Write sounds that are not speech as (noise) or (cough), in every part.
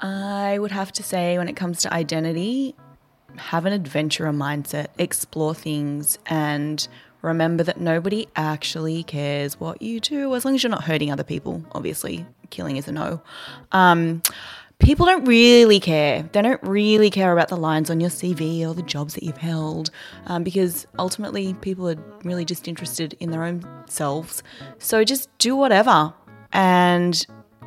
I would have to say, when it comes to identity, have an adventurer mindset, explore things, and remember that nobody actually cares what you do as long as you're not hurting other people. Obviously, killing is a no. Um, people don't really care. They don't really care about the lines on your CV or the jobs that you've held um, because ultimately people are really just interested in their own selves. So just do whatever. And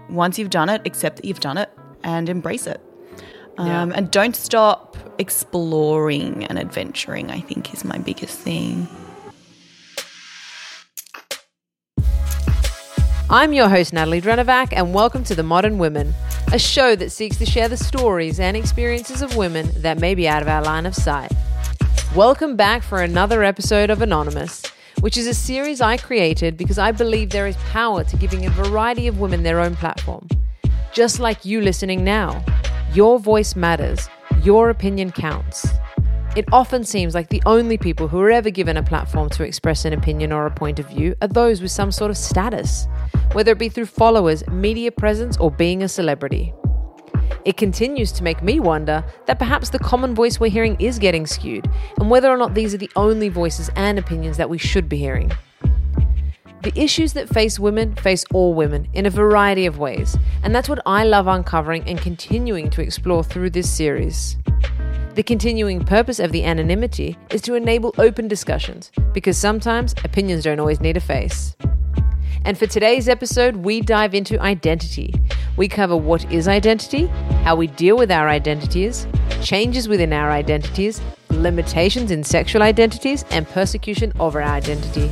once you've done it, accept that you've done it and embrace it. Um, And don't stop exploring and adventuring, I think, is my biggest thing. I'm your host, Natalie Drenovac, and welcome to The Modern Women, a show that seeks to share the stories and experiences of women that may be out of our line of sight. Welcome back for another episode of Anonymous, which is a series I created because I believe there is power to giving a variety of women their own platform. Just like you listening now, your voice matters, your opinion counts. It often seems like the only people who are ever given a platform to express an opinion or a point of view are those with some sort of status, whether it be through followers, media presence, or being a celebrity. It continues to make me wonder that perhaps the common voice we're hearing is getting skewed, and whether or not these are the only voices and opinions that we should be hearing. The issues that face women face all women in a variety of ways, and that's what I love uncovering and continuing to explore through this series. The continuing purpose of the anonymity is to enable open discussions, because sometimes opinions don't always need a face. And for today's episode, we dive into identity. We cover what is identity, how we deal with our identities, changes within our identities, limitations in sexual identities, and persecution of our identity.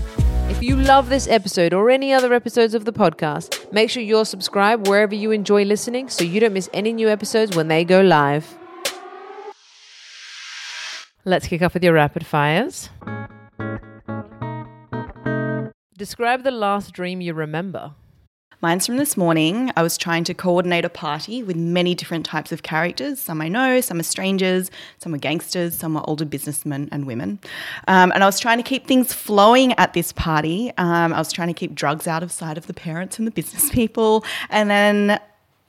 If you love this episode or any other episodes of the podcast, make sure you're subscribed wherever you enjoy listening so you don't miss any new episodes when they go live. Let's kick off with your rapid fires. Describe the last dream you remember. Mine's from this morning. I was trying to coordinate a party with many different types of characters. Some I know, some are strangers, some are gangsters, some are older businessmen and women. Um, and I was trying to keep things flowing at this party. Um, I was trying to keep drugs out of sight of the parents and the business (laughs) people. And then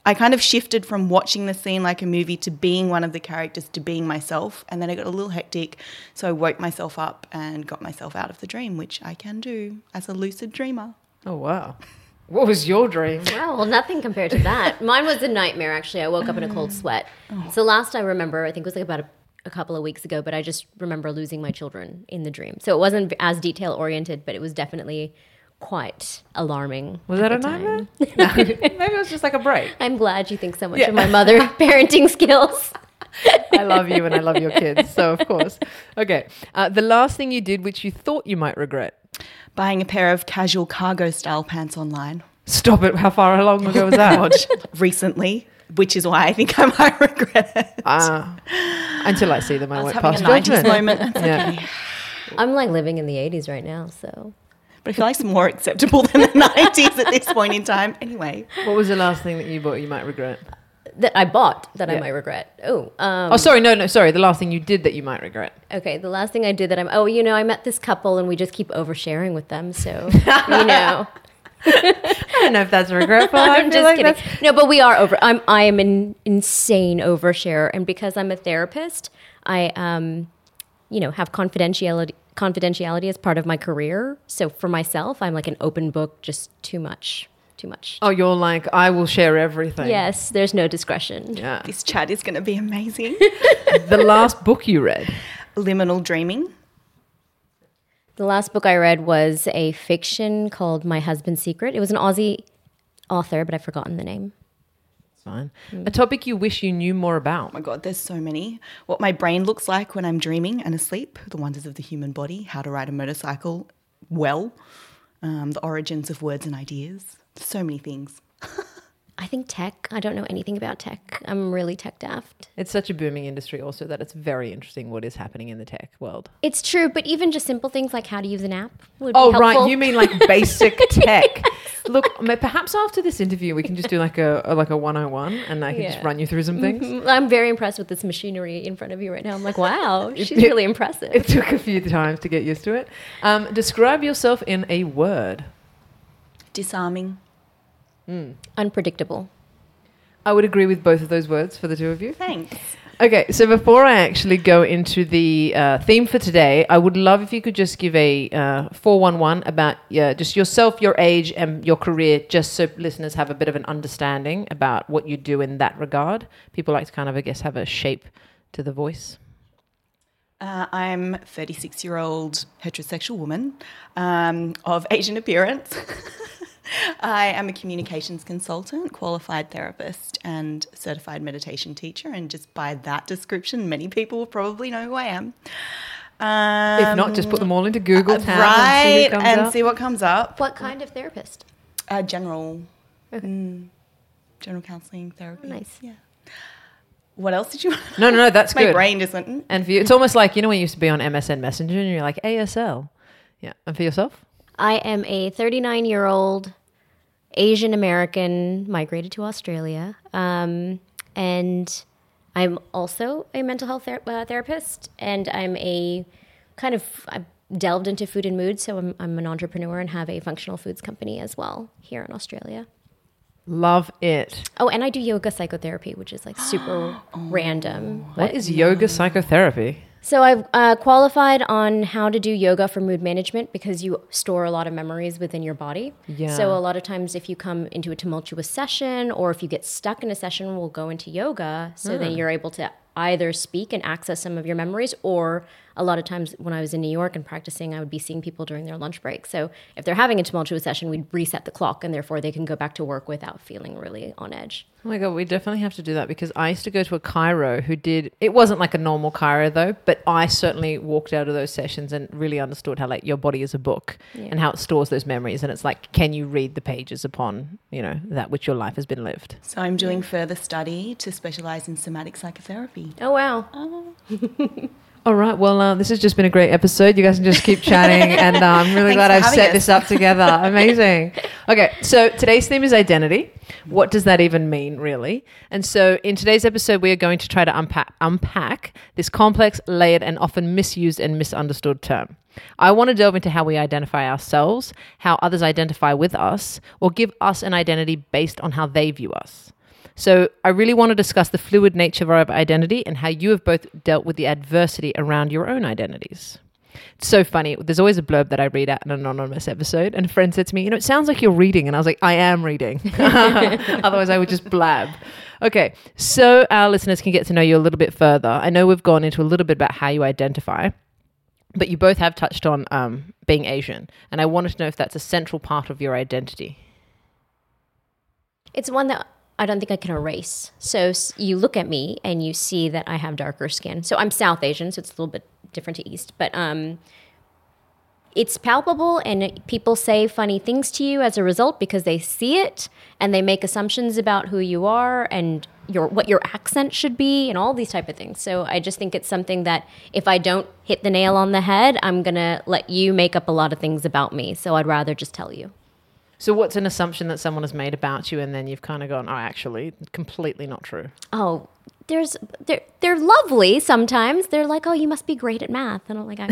I kind of shifted from watching the scene like a movie to being one of the characters to being myself. And then it got a little hectic. So I woke myself up and got myself out of the dream, which I can do as a lucid dreamer. Oh, wow. What was your dream? Well, nothing compared to that. (laughs) Mine was a nightmare, actually. I woke up in a cold sweat. So, last I remember, I think it was like about a, a couple of weeks ago, but I just remember losing my children in the dream. So, it wasn't as detail oriented, but it was definitely quite alarming. Was that a nightmare? (laughs) (laughs) Maybe it was just like a break. I'm glad you think so much of my mother parenting skills. I love you and I love your kids. So, of course. Okay. Uh, the last thing you did, which you thought you might regret. Buying a pair of casual cargo style pants online. Stop it. How far along ago was that? (laughs) Recently, which is why I think I might (laughs) regret it. Ah. until I see them, I, I was won't having pass a 90s judgment. moment. (laughs) That's Yeah. okay. I'm like living in the 80s right now, so. But I feel like it's more acceptable than the 90s at this point in time. Anyway, What was the last thing that you bought you might regret? That I bought that I might regret. Oh, um, Oh, sorry. No, no, sorry. The last thing you did that you might regret. Okay, the last thing I did that I'm oh, you know, I met this couple and we just keep oversharing with them, so (laughs) you know. I don't know if that's regretful. (laughs) I'm just like kidding. that's- No, but we are over. I'm I am an insane overshare, and because I'm a therapist, I um, you know, have confidentiality confidentiality as part of my career. So for myself, I'm like an open book, just too much, too much. Oh, you're like, I will share everything. Yes, there's no discretion. Yeah. This chat is going to be amazing. (laughs) the last book you read. Liminal dreaming. The last book I read was a fiction called My Husband's Secret. It was an Aussie author, but I've forgotten the name. It's fine. A topic you wish you knew more about. Oh my God, there's so many. What my brain looks like when I'm dreaming and asleep, the wonders of the human body, how to ride a motorcycle well, um, the origins of words and ideas. So many things. (laughs) I think tech. I don't know anything about tech. I'm really tech daft. It's such a booming industry, also, that it's very interesting what is happening in the tech world. It's true, but even just simple things like how to use an app would Oh, be right. You mean like basic (laughs) tech. Look, ma- perhaps after this interview, we can just do like a, a like a 101 and I can just run you through some things. Mm, I'm very impressed with this machinery in front of you right now. I'm like, wow, (laughs) she's really impressive. It took a few times to get used to it. Um, describe yourself in a word. Disarming. Unpredictable. I would agree with both of those words for the two of you. Thanks. Okay, so before I actually go into the uh, theme for today, I would love if you could just give a uh, 411 about uh, just yourself, your age, and your career, just so listeners have a bit of an understanding about what you do in that regard. People like to kind of, I guess, have a shape to the voice. Uh, I'm 36 year old heterosexual woman um, of Asian appearance. (laughs) I am a communications consultant, qualified therapist, and certified meditation teacher. And just by that description, many people will probably know who I am. Um, if not, just put them all into Google tab right, and see, what comes and up. see what comes up. What kind of therapist? Uh, general, mm, general counselling therapy. Nice. Yeah. What else did you? Want? No, no, no, that's (laughs) My good. brain just went. mm. And for you, it's almost like you know when you used to be on MSN Messenger and you're like ASL. Yeah, and for yourself, I am a 39 year old Asian American, migrated to Australia. Um, and I'm also a mental health ther- uh, therapist. And I'm a kind of, I've delved into food and mood. So I'm, I'm an entrepreneur and have a functional foods company as well here in Australia. love it. Oh, and I do yoga psychotherapy, which is like super (gasps) random. What is yoga psychotherapy? So I've uh, qualified on how to do yoga for mood management because you store a lot of memories within your body. Yeah. So a lot of times, if you come into a tumultuous session or if you get stuck in a session, we'll go into yoga. So then you're able to either speak and access some of your memories, or a lot of times when I was in New York and practicing, I would be seeing people during their lunch break. So if they're having a tumultuous session, we'd reset the clock, and therefore they can go back to work without feeling really on edge. Oh my god, we definitely have to do that because I used to go to a chiro who did. It wasn't like a normal chiro though, but I certainly walked out of those sessions and really understood how like your body is a book and how it stores those memories. And it's like, can you read the pages upon you know that which your life has been lived? So I'm doing further study to specialise in somatic psychotherapy. Oh wow! Oh. (laughs) All right. Well, uh, this has just been a great episode. You guys can just keep (laughs) chatting, and uh, I'm really glad I've set us. this up together. (laughs) Amazing. Okay, so today's theme is identity. What does that even mean, really? And so, in today's episode, we are going to try to unpack, unpack this complex, layered, and often misused and misunderstood term. I want to delve into how we identify ourselves, how others identify with us, or give us an identity based on how they view us. So, I really want to discuss the fluid nature of our identity and how you have both dealt with the adversity around your own identities. It's so funny. There's always a blurb that I read at an anonymous episode, and a friend said to me, You know, it sounds like you're reading. And I was like, I am reading. (laughs) Otherwise, I would just blab. Okay, so our listeners can get to know you a little bit further. I know we've gone into a little bit about how you identify, but you both have touched on um, being Asian. And I wanted to know if that's a central part of your identity. It's one that I don't think I can erase. So you look at me and you see that I have darker skin. So I'm South Asian, so it's a little bit different to East, but um, it's palpable, and people say funny things to you as a result because they see it and they make assumptions about who you are and your what your accent should be and all these type of things. So I just think it's something that if I don't hit the nail on the head, I'm gonna let you make up a lot of things about me. So I'd rather just tell you. So, what's an assumption that someone has made about you, and then you've kind of gone, oh, actually, completely not true? oh, there's they're they're lovely sometimes. They're like, oh, you must be great at math, and I'm like, I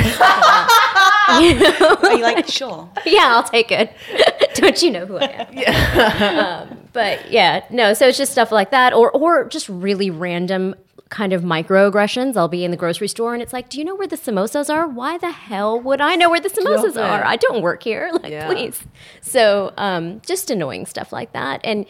(laughs) Are you like (laughs) sure? yeah, I'll take it. (laughs) Don't you know who I am? Yeah. um, but yeah, no. So it's just stuff like that, or or just really random. Kind of microaggressions. I'll be in the grocery store and it's like, do you know where the samosas are? Why the hell would I know where the samosas are? I don't work here. (laughs) Like, Yeah. please. So, um, just annoying stuff like that. And,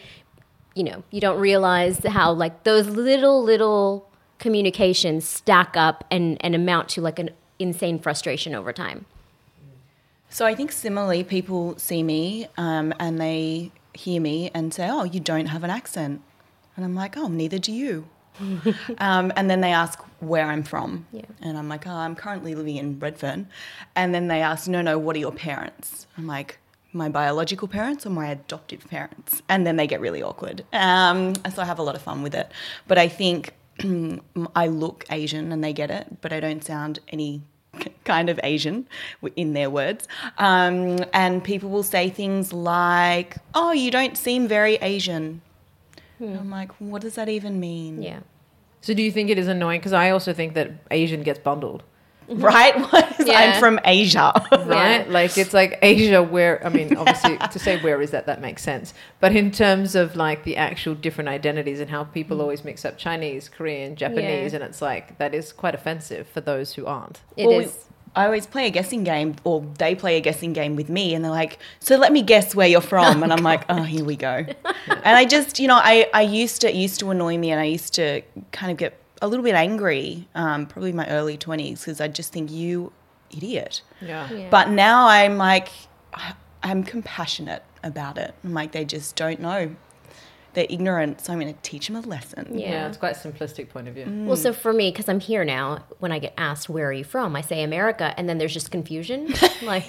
you know, you don't realize how, like, those little, little communications stack up and, and amount to, like, an insane frustration over time. So I think similarly, people see me um, and they hear me and say, "Oh, you don't have an accent," and I'm like, "Oh, neither do you." (laughs) um, and then they ask where I'm from, Yeah. and I'm like, "Oh, I'm currently living in Redfern," and then they ask, "No, no, what are your parents?" I'm like. My biological parents or my adoptive parents, and then they get really awkward. Um, so I have a lot of fun with it, but I think (clears throat) I look Asian and they get it, but I don't sound any (laughs) kind of Asian in their words. Um, and people will say things like, oh, you don't seem very Asian. And I'm hmm. like, what does that even mean? Yeah. So do you think it is annoying? Because I also think that Asian gets bundled. (laughs) (laughs) Right? Yeah. I'm from Asia. right? Like it's like Asia, where I mean, obviously, to say where is that, that makes sense. But in terms of like the actual different identities and how people mm. always mix up Chinese, Korean, Japanese, Yeah. and it's like that is quite offensive for those who aren't. It is. Well, we- I always play a guessing game, or they play a guessing game with me, and they're like, "So let me guess where you're from," and I'm like, "Oh, here we go." (laughs) and I just, you know, I, I used to it used to annoy me, and I used to kind of get a little bit angry, um, probably in my early twenties, because I just think you idiot. Yeah. Yeah. But now I'm like, I'm compassionate about it. I'm like, they just don't know. They're ignorant, so I'm going to teach them a lesson. Yeah. Yeah, it's quite a simplistic point of view. Well, so for me, because I'm here now, when I get asked where are you from, I say America, and then there's just confusion. (laughs) Like,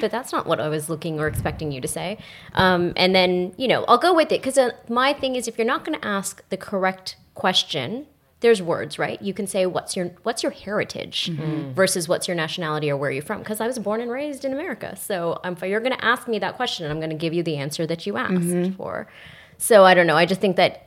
but that's not what I was looking or expecting you to say. Um, and then you know, I'll go with it because uh, my thing is, if you're not going to ask the correct question, there's words, right? You can say what's your what's your heritage versus what's your nationality or where are you're from. Because I was born and raised in America, so um, if you're going to ask me that question, I'm going to give you the answer that you asked for. So I don't know. I just think that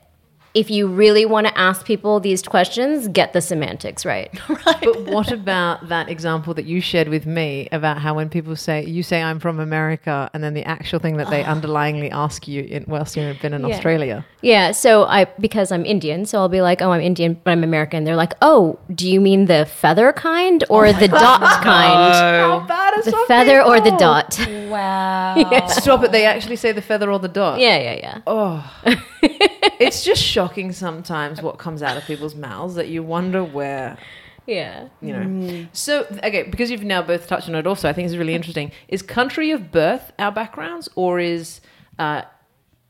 if you really want to ask people these questions, get the semantics right. (laughs) right. But what about that example that you shared with me about how when people say you say I'm from America, and then the actual thing that they ah. underlyingly ask you in, whilst you've been in Yeah. Australia? Yeah, so I because I'm Indian, so I'll be like, "Oh, I'm Indian, but I'm American." They're like, "Oh, do you mean the feather kind or oh the dot kind? How bad is The feather or the dot?" Wow. (laughs) Stop it! They actually say the feather or the dot. Yeah, yeah, yeah. Oh, (laughs) it's just shocking sometimes what comes out of people's mouths that you wonder where Yeah. you know. So okay, because you've now both touched on it, also I think it's really interesting. Is country of birth our backgrounds, or is uh,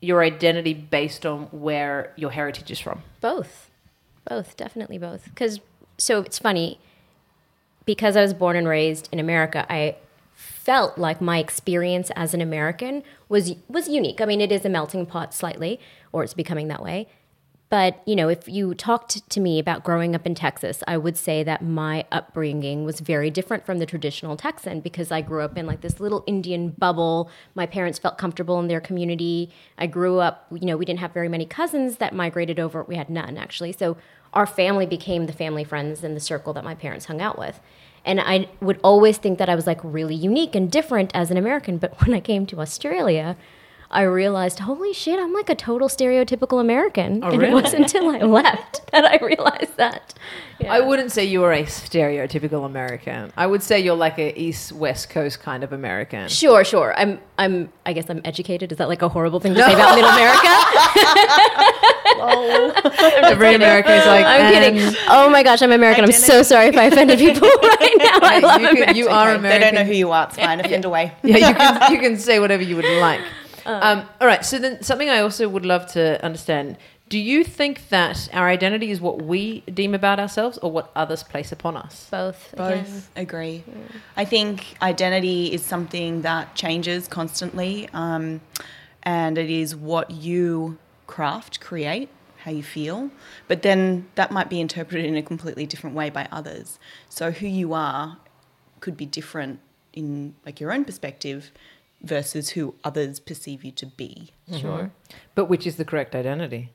your identity based on where your heritage is from? Both. Both, definitely both. Because, so it's funny, because I was born and raised in America, I felt like my experience as an American was was unique. I mean, it is a melting pot slightly, or it's becoming that way. But, you know, if you talked to me about growing up in Texas, I would say that my upbringing was very different from the traditional Texan because I grew up in like this little Indian bubble. My parents felt comfortable in their community. I grew up, you know, we didn't have very many cousins that migrated over. We had none actually. So our family became the family friends and the circle that my parents hung out with. And I would always think that I was like really unique and different as an American. But (laughs) when I came to Australia, I realized, holy shit, I'm like a total stereotypical American. Oh, and (laughs) it wasn't until I left (laughs) that I realized that. Yeah. I wouldn't say you are a stereotypical American. I would say you're like a East West Coast kind of American. Sure, sure. I'm, I'm. I guess I'm educated. Is that like a horrible thing to say about Middle (laughs) America? Every American is like, I'm kidding. Oh my gosh, I'm American. I'm so sorry if I offended people right now. I love you, can, you are American. They don't know who you are. It's fine. Offend away. yeah, you can you can say whatever you would like. Um, all right. So then, something I also would love to understand: Do you think that our identity is what we deem about ourselves, or what others place upon us? Both. again. Both agree. I think identity is something that changes constantly, um, and it is what you craft, create, how you feel. But then that might be interpreted in a completely different way by others. So who you are could be different in like your own perspective versus who others perceive you to be. Mm-hmm. Sure. But which is the correct identity?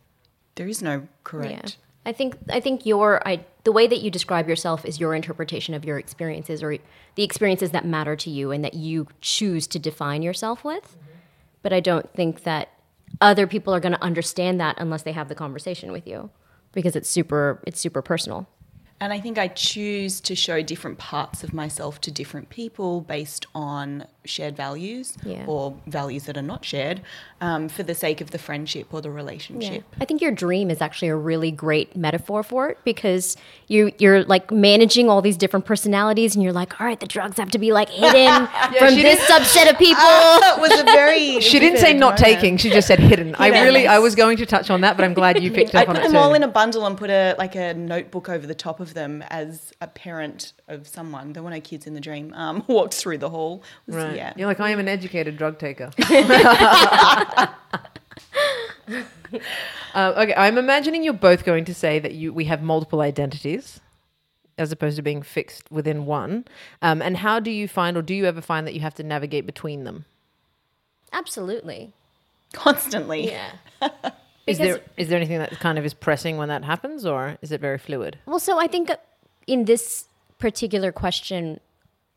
There is no correct. Yeah. I think I think your I the way that you describe yourself is your interpretation of your experiences or the experiences that matter to you and that you choose to define yourself with. Mm-hmm. But I don't think that other people are going to understand that unless they have the conversation with you. because it's super it's super personal. And I think I choose to show different parts of myself to different people based on shared values Yeah. or values that are not shared um, for the sake of the friendship or the relationship. I think your dream is actually a really great metaphor for it because you you're like managing all these different personalities and you're like, all right, the drugs have to be like hidden (laughs) from this (laughs) subset of people. That was a very. (laughs) She didn't say not moment. taking. She just said hidden. I really, I was going to touch on that, but I'm glad you picked I up on put it them all in a bundle and put a like a notebook over the top of them as a parent of someone. There were no kids in the dream. Um, walked through the hall. Was- Right. Yeah. You're like, I am an educated drug taker. (laughs) (laughs) uh, okay, I'm imagining you're both going to say that you we have multiple identities as opposed to being fixed within one. Um, and how do you find, or do you ever find that you have to navigate between them? Absolutely. Constantly. Yeah. (laughs) Is there is there anything that kind of is pressing when that happens, or is it very fluid? Well, so I think in this particular question,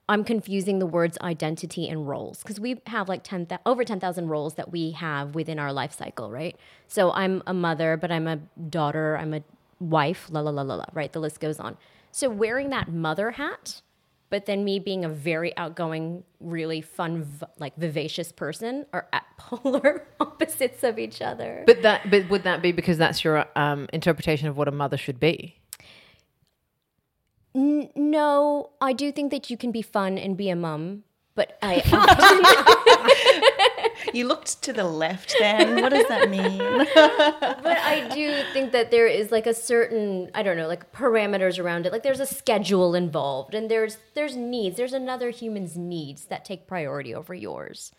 I'm confusing the words identity and roles because we have like 10, thou- over 10,000 roles that we have within our life cycle, right? So I'm a mother, but I'm a daughter, I'm a wife, la la la la la, right? The list goes on. So wearing that mother hat, but then me being a very outgoing, really fun, like vivacious person are at (laughs) polar opposites of each other. But that, but would that be because that's your um, interpretation of what a mother should be? N- no, I do think that you can be fun and be a mum, but I (laughs) You looked to the left then. What does that mean? (laughs) but I do think that there is like a certain I don't know like parameters around it. Like there's a schedule involved, and there's there's needs. There's another human's needs that take priority over yours.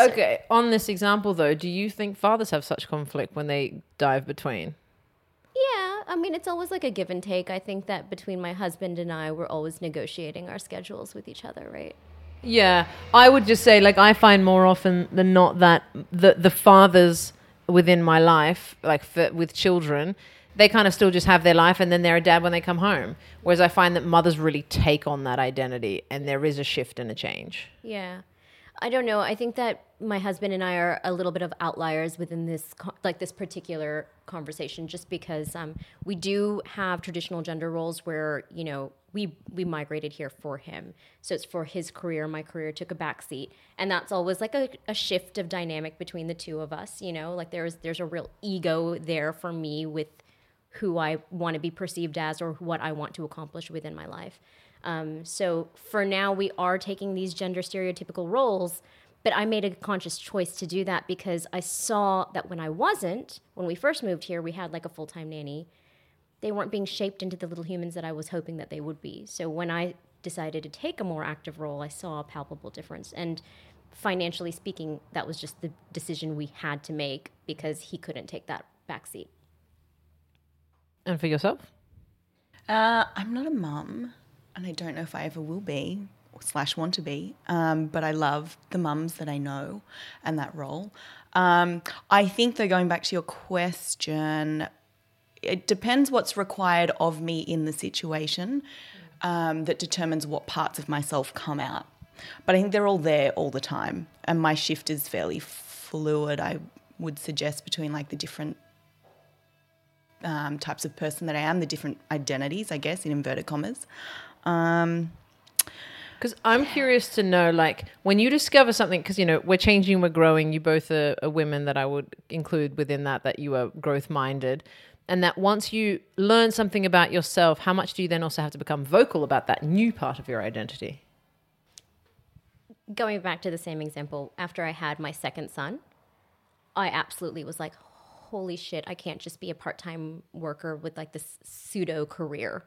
Okay, on this example though, do you think fathers have such conflict when they dive between? Yeah, I mean it's always like a give and take. I think that between my husband and I, we're always negotiating our schedules with each other, right? Yeah, I would just say like I find more often than not that the the fathers within my life, like for, with children, they kind of still just have their life and then they're a dad when they come home. Whereas I find that mothers really take on that identity and there is a shift and a change. Yeah. I don't know. I think that my husband and I are a little bit of outliers within this, like this particular conversation, just because um, we do have traditional gender roles where you know we we migrated here for him, so it's for his career. My career took a backseat, and that's always like a, a shift of dynamic between the two of us. You know, like there's there's a real ego there for me with who I want to be perceived as or what I want to accomplish within my life. Um, so for now, we are taking these gender stereotypical roles, but I made a conscious choice to do that because I saw that when I wasn't, when we first moved here, we had like a full time nanny. They weren't being shaped into the little humans that I was hoping that they would be. So when I decided to take a more active role, I saw a palpable difference. And financially speaking, that was just the decision we had to make because he couldn't take that backseat. And for yourself? Uh, I'm not a mum, and I don't know if I ever will be slash want to be. Um, but I love the mums that I know and that role. Um, I think though, going back to your question, it depends what's required of me in the situation um, that determines what parts of myself come out. But I think they're all there all the time, and my shift is fairly fluid. I would suggest between like the different um, types of person that I am, the different identities, I guess, in inverted commas. Um, Because I'm curious to know, like, when you discover something, because, you know, we're changing, we're growing, you both are, are women that I would include within that, that you are growth minded. And that once you learn something about yourself, how much do you then also have to become vocal about that new part of your identity? going back to the same example, after I had my second son, I absolutely was like, holy shit, I can't just be a part time worker with like this pseudo career.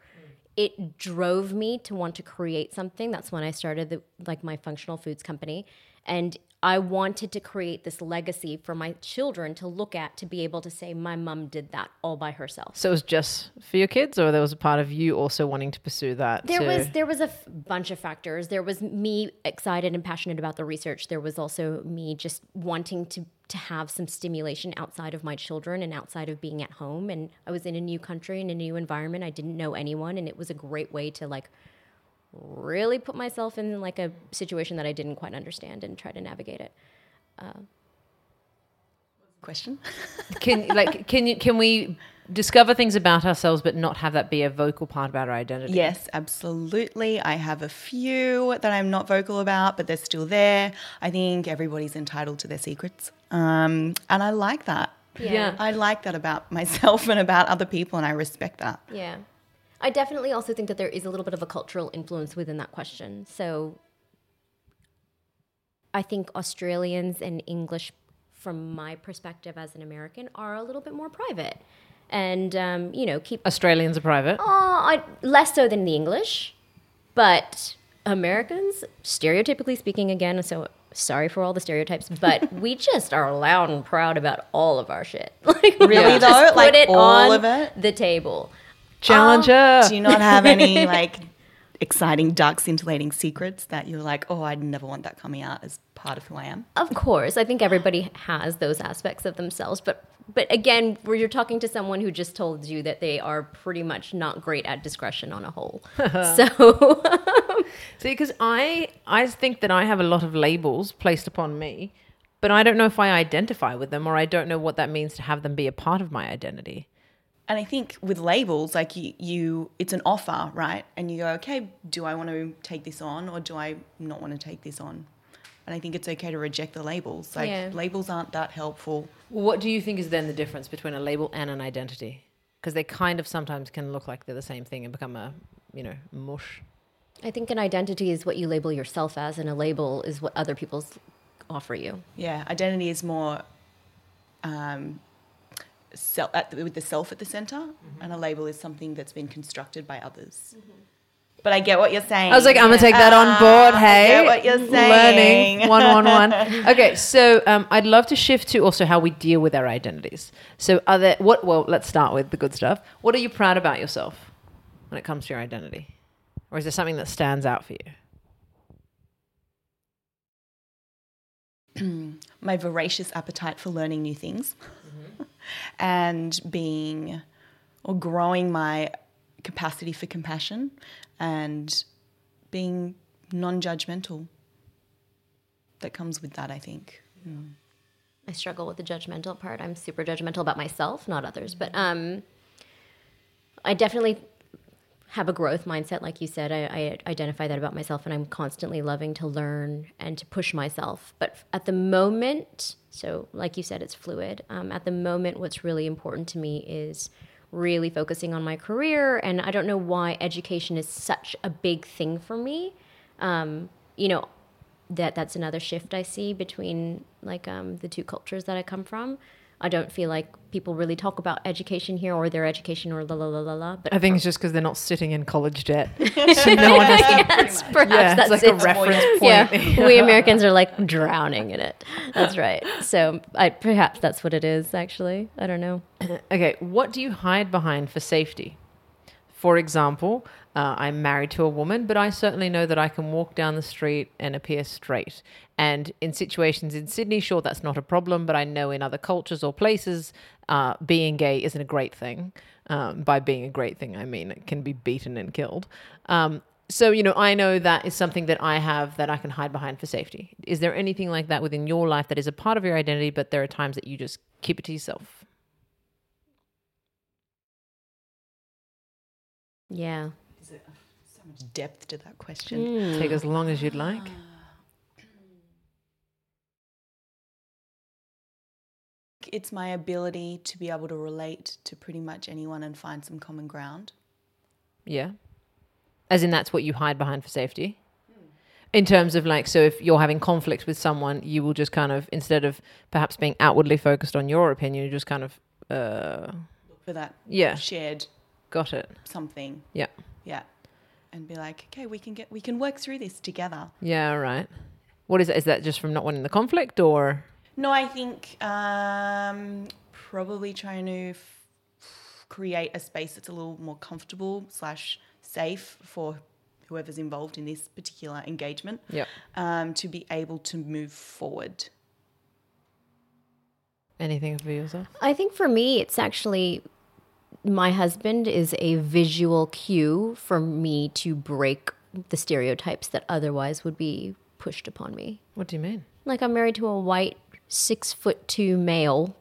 It drove me to want to create something. That's when I started the, like my functional foods company. And I wanted to create this legacy for my children to look at to be able to say, my mom did that all by herself. So it was just for your kids, or there was a part of you also wanting to pursue that? There too? was there was a f- bunch of factors. There was me excited and passionate about the research. There was also me just wanting to to have some stimulation outside of my children and outside of being at home. And I was in a new country in a new environment. I didn't know anyone, and it was a great way to like really put myself in like a situation that I didn't quite understand and try to navigate it. question? (laughs) can like can you can we discover things about ourselves, but not have that be a vocal part about our identity. Yes, absolutely. I have a few that I'm not vocal about, but they're still there. I think everybody's entitled to their secrets. Um, and I like that. Yeah. I like that about myself and about other people, and I respect that. Yeah. I definitely also think that there is a little bit of a cultural influence within that question. So I think Australians and English, from my perspective as an American, are a little bit more private. And, um, you know, keep Australians are private. Oh, I, less so than the English, but Americans, stereotypically speaking, again, so sorry for all the stereotypes, but (laughs) we just are loud and proud about all of our shit. (laughs) Like, Really, just though? put Like, it all on of it? the table. Challenger. Oh, do you not have any (laughs) like exciting, dark, scintillating secrets that you're like, oh, I'd never want that coming out as part of who I am? Of course, I think everybody has those aspects of themselves, but but again, where you're talking to someone who just told you that they are pretty much not great at discretion on a whole. (laughs) so (laughs) See, because I I think that I have a lot of labels placed upon me, but I don't know if I identify with them, or I don't know what that means to have them be a part of my identity. And I think with labels, like you, you, it's an offer, right? And you go, okay, do I want to take this on or do I not want to take this on? And I think it's okay to reject the labels. Like Yeah. labels aren't that helpful. What do you think is then the difference between a label and an identity? Because they kind of sometimes can look like they're the same thing and become a you know mush. I think an identity is what you label yourself as, and a label is what other people's offer you. Yeah, identity is more um, self, at the, with the self at the center, Mm-hmm. and a label is something that's been constructed by others. But I get what you're saying. I was like, I'm gonna take that on board. I Hey, get what you're saying. Learning one one one. (laughs) Okay, so um, I'd love to shift to also how we deal with our identities. So, are there what? Well, let's start with the good stuff. What are you proud about yourself when it comes to your identity, or is there something that stands out for you? (clears throat) my voracious appetite for learning new things and being or growing my capacity for compassion and being non-judgmental that comes with that i think I struggle with the judgmental part. I'm super judgmental about myself, not others. But um, I definitely have a growth mindset, like you said. I, I identify that about myself, and I'm constantly loving to learn and to push myself. But at the moment, so like you said, it's fluid. Um, at the moment, what's really important to me is really focusing on my career. And I don't know why education is such a big thing for me. Um, you know, that that's another shift I see between like um, the two cultures that I come from. I don't feel like people really talk about education here or their education or la la la la la. But I think it's (laughs) just because they're not sitting in college debt. (laughs) so no one has (laughs) yes, perhaps Yeah, that's it's like a reference point. Yeah, we Americans are like drowning in it. That's right. So I, perhaps that's what it is. Actually, I don't know. Okay, what do you hide behind for safety? For example, uh, I'm married to a woman, but I certainly know that I can walk down the street and appear straight. And in situations in Sydney, sure, that's not a problem, but I know in other cultures or places, uh, being gay isn't a great thing. Um, by being a great thing, I mean it can be beaten and killed. Um, so, you know, I know that is something that I have that I can hide behind for safety. Is there anything like that within your life that is a part of your identity, but there are times that you just keep it to yourself? Yeah. so much depth to that question hmm. Take as long as you'd like. Ah. it's my ability to be able to relate to pretty much anyone and find some common ground Yeah. As in, that's what you hide behind for safety. Hmm. In terms of like, so if you're having conflict with someone, you will just kind of, instead of perhaps being outwardly focused on your opinion, you just kind of, uh, for that Yeah. shared got it. something Yeah. yeah and be like okay we can get we can work through this together Yeah, right. What is that? Is that just from not wanting the conflict or? No, I think um, probably trying to f- create a space that's a little more comfortable slash safe for whoever's involved in this particular engagement. Yep. Um, to be able to move forward. Anything for yourself? I think for me, it's actually my husband is a visual cue for me to break the stereotypes that otherwise would be pushed upon me. What do you mean? Like I'm married to a white, six foot two male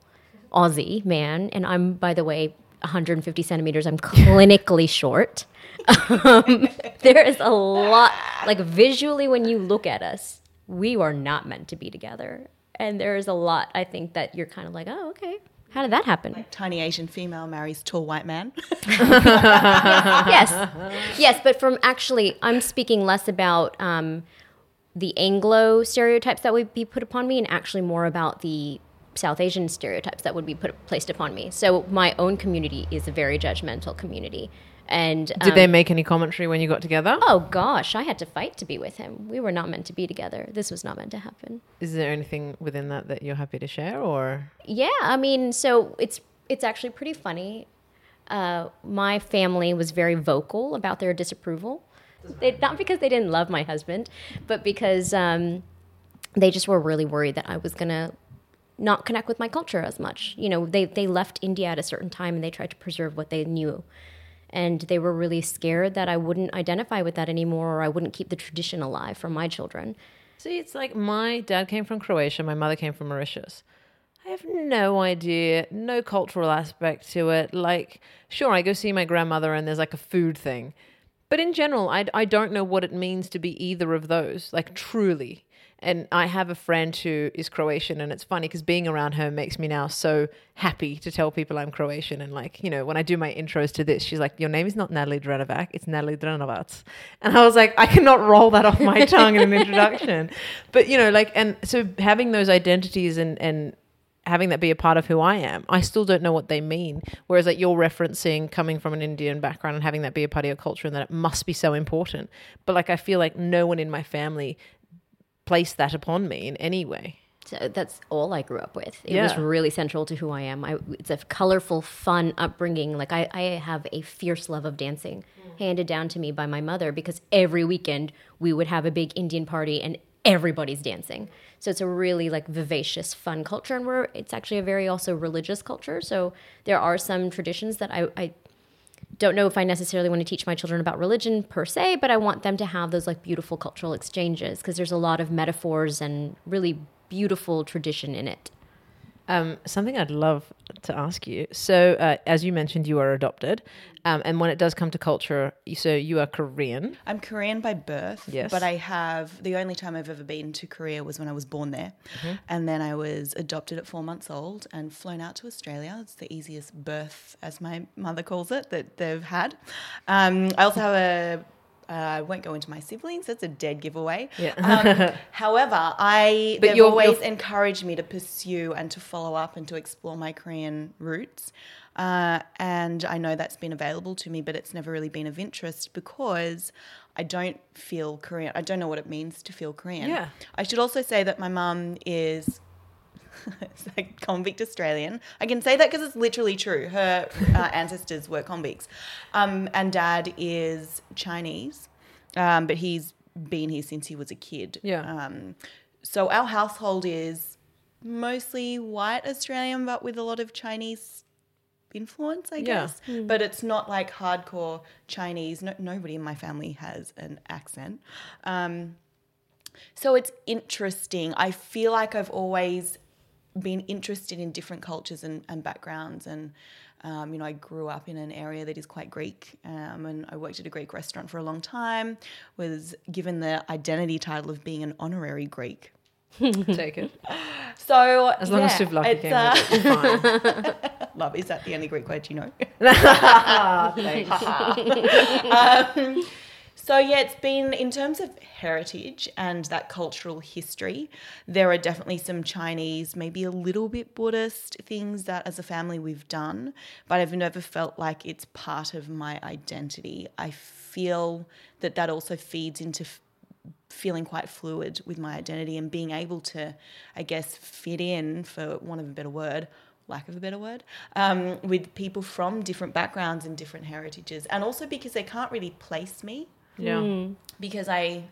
Aussie man, and I'm, by the way, 150 centimeters. I'm clinically short. (laughs) Um, there is a lot, like visually, when you look at us, we are not meant to be together. And there is a lot, I think, that you're kind of like, oh, okay. How did that happen? Tiny Asian female marries tall white man. (laughs) yes, yes, but from actually, I'm speaking less about um, the Anglo stereotypes that would be put upon me, and actually more about the South Asian stereotypes that would be put placed upon me. So my own community is a very judgmental community, and Did um, they make any commentary when you got together? Oh gosh, I had to fight to be with him. We were not meant to be together. This was not meant to happen. Is there anything within that that you're happy to share, or Yeah, I mean, so it's it's actually pretty funny. Uh, my family was very vocal about their disapproval. They, not because they didn't love my husband, but because um, they just were really worried that I was gonna not connect with my culture as much. You know, they they left India at a certain time and they tried to preserve what they knew. And they were really scared that I wouldn't identify with that anymore or I wouldn't keep the tradition alive for my children. See, it's like my dad came from Croatia, my mother came from Mauritius. I have no idea, no cultural aspect to it. Like, sure, I go see my grandmother and there's like a food thing. But in general, I, I don't know what it means to be either of those, like truly. And I have a friend who is Croatian, and it's funny because being around her makes me now so happy to tell people I'm Croatian. And like, you know, when I do my intros to this, she's like, Your name is not Natalie Dranovac, it's Natalie Dranovac. And I was like, I cannot roll that off my tongue in an introduction. (laughs) But, you know, like, and so having those identities and, and, having that be a part of who I am, I still don't know what they mean. Whereas like you're referencing coming from an Indian background and having that be a part of your culture and that it must be so important. But like I feel like no one in my family placed that upon me in any way. So that's all I grew up with. It was really central to who I am. I, it's a colorful, fun upbringing. Like I, I have a fierce love of dancing mm. handed down to me by my mother because every weekend we would have a big Indian party and everybody's dancing. So it's a really like vivacious, fun culture, and we're it's actually a very also religious culture. So there are some traditions that I, I don't know if I necessarily want to teach my children about religion per se, but I want them to have those like beautiful cultural exchanges because there's a lot of metaphors and really beautiful tradition in it. Um, something I'd love to ask you. So, uh, as you mentioned, you are adopted, um, and when it does come to culture, so you are Korean. I'm Korean by birth, Yes. but I have the only time I've ever been to Korea was when I was born there. And then I was adopted at four months old and flown out to Australia. It's the easiest birth, as my mother calls it, that they've had. Um, I also have a uh, I won't go into my siblings. That's a dead giveaway. Yeah. Um, (laughs) however, I But they've you're- always you're- encouraged me to pursue and to follow up and to explore my Korean roots. Uh, and I know that's been available to me, but it's never really been of interest because I don't feel Korean. I don't know what it means to feel Korean. Yeah. I should also say that my mum is (laughs) it's like convict Australian. I can say that because it's literally true. Her uh, (laughs) ancestors were convicts, um, and dad is Chinese, um, but he's been here since he was a kid. Yeah. Um, so our household is mostly white Australian, but with a lot of Chinese influence, I Yeah. guess. But it's not like hardcore Chinese. No, nobody in my family has an accent. Um, so it's interesting. I feel like I've always been interested in different cultures and, and backgrounds. And, um, you know, I grew up in an area that is quite Greek. Um, and I worked at a Greek restaurant for a long time, was given the identity title of being an honorary Greek. (laughs) Take it So, as long as yeah, Souvlaki it's, uh, it. (laughs) love, is that the only Greek word you know? (laughs) Thanks. um, so yeah, it's been in terms of heritage and that cultural history. There are definitely some Chinese, maybe a little bit Buddhist things that, as a family, we've done, but I've never felt like it's part of my identity. I feel that that also feeds into f- feeling quite fluid with my identity and being able to, I guess, fit in, for want of a better word, lack of a better word, um, with people from different backgrounds and different heritages. And also because they can't really place me Yeah. Mm. because I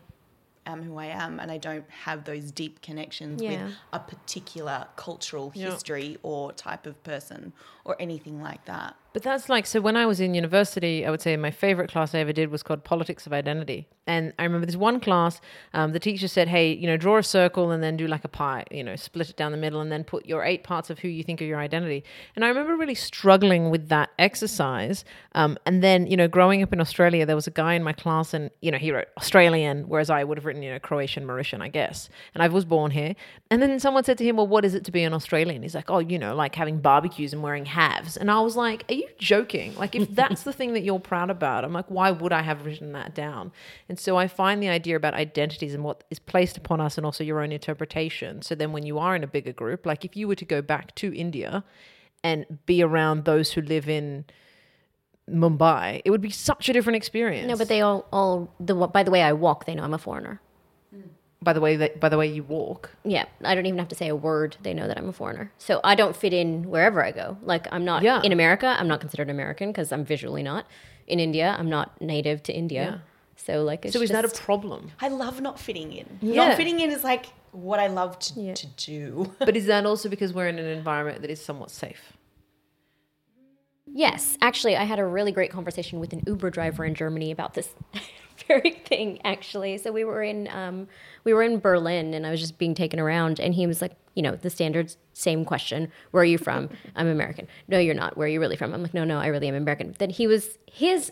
am who I am and I don't have those deep connections Yeah. with a particular cultural history or type of person or anything like that. But that's like so. When I was in university, I would say my favorite class I ever did was called Politics of Identity. And I remember this one class, um, the teacher said, "Hey, you know, draw a circle and then do like a pie. You know, split it down the middle and then put your eight parts of who you think are your identity." And I remember really struggling with that exercise. Um, and then, you know, growing up in Australia, there was a guy in my class, and you know, he wrote Australian, whereas I would have written, you know, Croatian, Mauritian, I guess. And I was born here. And then someone said to him, "Well, what is it to be an Australian?" He's like, "Oh, you know, like having barbecues and wearing halves." And I was like, "Are you joking? Like, if (laughs) that's the thing that you're proud about, I'm like, why would I have written that down?" And so I find the idea about identities and what is placed upon us, and also your own interpretation. So then, when you are in a bigger group, like if you were to go back to India and be around those who live in Mumbai, it would be such a different experience. No, but they all, all the by the way I walk, they know I'm a foreigner. By the way that by the way you walk. Yeah, I don't even have to say a word. They know that I'm a foreigner. So I don't fit in wherever I go. Like I'm not Yeah. in America. I'm not considered American because I'm visually not. In India, I'm not native to India. So like, it's So is that a problem? I love not fitting in. Yeah. Not fitting in is like what I love to, Yeah. to do. But is that (laughs) also because we're in an environment that is somewhat safe? Yes, actually, I had a really great conversation with an Uber driver in Germany about this (laughs) very thing. Actually, so we were in um, we were in Berlin, and I was just being taken around, and he was like, you know, the standard same question: Where are you from? (laughs) I'm American. No, you're not. Where are you really from? I'm like, no, no, I really am American. Then he was his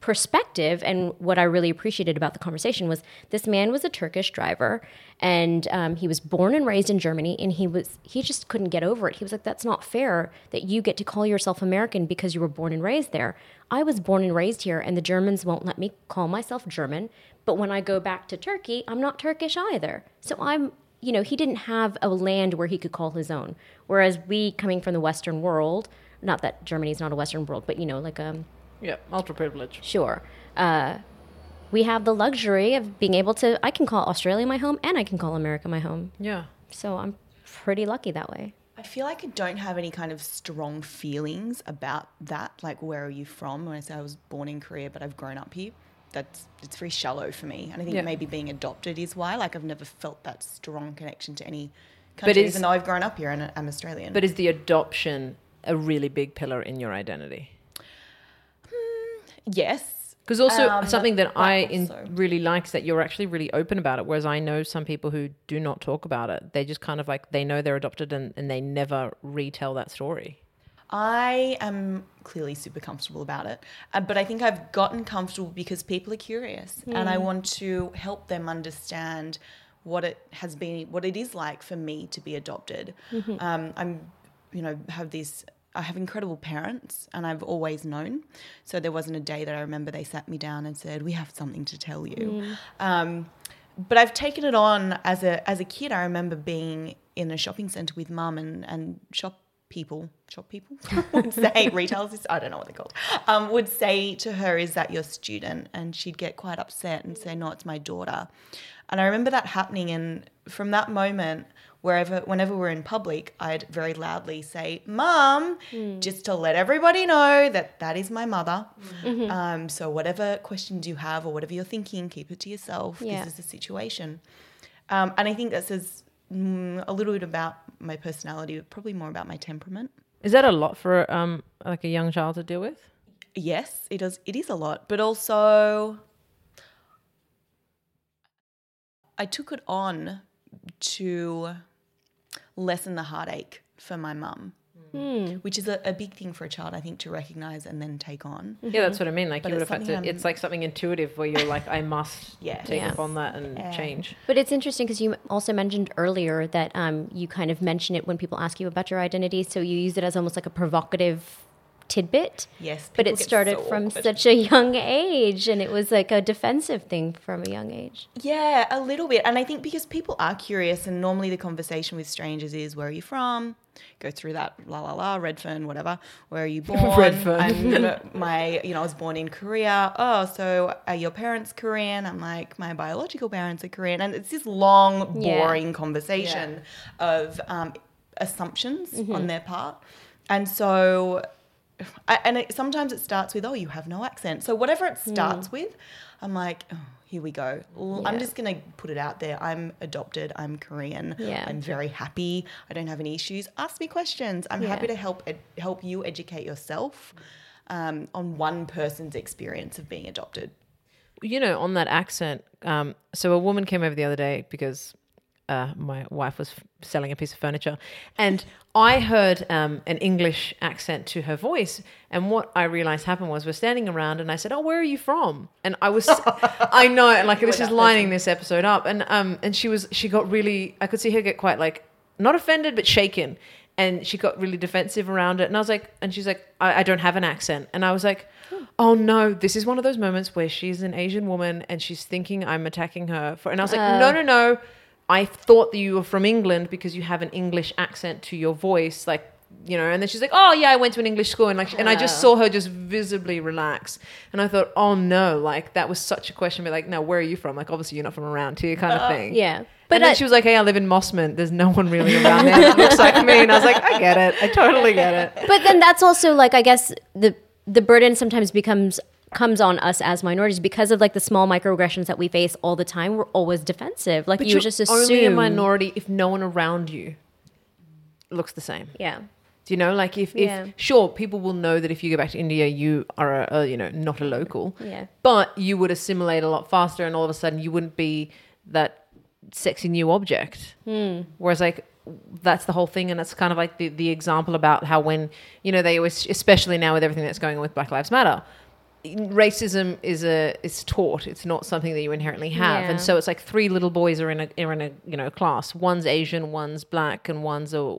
perspective and what I really appreciated about the conversation was this man was a Turkish driver and um, he was born and raised in Germany and he was he just couldn't get over it. He was like, "That's not fair that you get to call yourself American because you were born and raised there. I was born and raised here, and the Germans won't let me call myself German. But when I go back to Turkey, I'm not Turkish either. So I'm." You know, he didn't have a land where he could call his own. Whereas we, coming from the Western world, not that Germany's not a Western world, but you know, like um, Yeah, ultra privilege. Sure. Uh, we have the luxury of being able to, I can call Australia my home and I can call America my home. Yeah. So I'm pretty lucky that way. I feel like I don't have any kind of strong feelings about that. Like, where are you from? When I say I was born in Korea, but I've grown up here, that's it's very shallow for me. And I think Yeah. maybe being adopted is why. Like, I've never felt that strong connection to any But country, is- even though I've grown up here and I'm Australian. But is the adoption a really big pillar in your identity? Yes, Because also Um, something that but I in, also- really like is that you're actually really open about it. Whereas I know some people who do not talk about it. They just kind of like they know they're adopted and, and they never retell that story. I am clearly super comfortable about it, uh, but I think I've gotten comfortable because people are curious, and I want to help them understand what it has been, what it is like for me to be adopted. Um, I'm, you know, have these. I have incredible parents, and I've always known. So there wasn't a day that I remember they sat me down and said, "We have something to tell you." Um, but I've taken it on as a as a kid. I remember being in a shopping center with mum and and shop people, shop people (laughs) would say retailers. I don't know what they're called. Um, would say to her, "Is that your student?" And she'd get quite upset and say, "No, it's my daughter." And I remember that happening. And from that moment, wherever, whenever we're in public, I'd very loudly say, "Mum," just to let everybody know that that is my mother. Um, so whatever questions you have or whatever you're thinking, keep it to yourself. Yeah. This is the situation. Um, and I think that says mm, a little bit about my personality, but probably more about my temperament. Is that a lot for um like a young child to deal with? Yes, it does. It is a lot, but also I took it on to lessen the heartache for my mum, which is a, a big thing for a child, I think, to recognize and then take on. Yeah, that's what I mean. Like But you would it's have had to. I'm- It's like something intuitive where you're like, I must (laughs) Yeah. take Yeah. up on that and change. But it's interesting because you also mentioned earlier that um, you kind of mention it when people ask you about your identity. So you use it as almost like a provocative tidbit. Yes, But it started so from such a young age and it was like a defensive thing from a young age. Yeah, a little bit. And I think because people are curious, and normally the conversation with strangers is, where are you from? Go through that, la la la, Redfern, whatever. Where are you (laughs) born? Redfern. I'm, (laughs) my, you know, I was born in Korea. Oh, so are your parents Korean? I'm like, my biological parents are Korean. And it's this long, Yeah. boring conversation of um, assumptions on their part. And so I, and it, sometimes it starts with, oh, you have no accent. So whatever it starts with, I'm like, oh, here we go. I'm just going to put it out there. I'm adopted. I'm Korean. Yeah. I'm very happy. I don't have any issues. Ask me questions. I'm happy to help ed- help you educate yourself um, on one person's experience of being adopted. you know, on that accent, um, so a woman came over the other day because uh, my wife was f- selling a piece of furniture, and I heard um, an English accent to her voice. And what I realized happened was we're standing around, and I said, "Oh, where are you from?" And I was, (laughs) I know, like this is lining this episode up, and um, and she was, she got really, I could see her get quite like not offended but shaken. And she got really defensive around it. And I was like, and she's like, I, I don't have an accent. And I was like, oh no, this is one of those moments where she's an Asian woman and she's thinking I'm attacking her. For, and I was like, no, no, no. I thought that you were from England because you have an English accent to your voice. Like, you know, and then she's like, oh yeah, I went to an English school. And like, and I just saw her just visibly relax. And I thought, oh no, like that was such a question. But like, no, where are you from? Like, obviously you're not from around here kind of uh, thing. Yeah. But and then I- she was like, "Hey, I live in Mosman. There's no one really (laughs) around there that looks like me." And I was like, "I get it. I totally get it." but then that's also like I guess the the burden sometimes becomes comes on us as minorities because of like the small microaggressions that we face all the time. We're always defensive. Like But you you're just assume only a minority if no one around you looks the same. Yeah. Do you know, like if, Yeah. if sure, people will know that if you go back to India, you are a, a you know not a local. Yeah. But you would assimilate a lot faster, and all of a sudden you wouldn't be that sexy new object. Hmm. Whereas like that's the whole thing, and that's kind of like the the example about how when you know they always, especially now with everything that's going on with Black Lives Matter. Racism is a is taught. It's not something that you inherently have, Yeah. and so it's like three little boys are in a are in a you know class. One's Asian, one's black, and one's a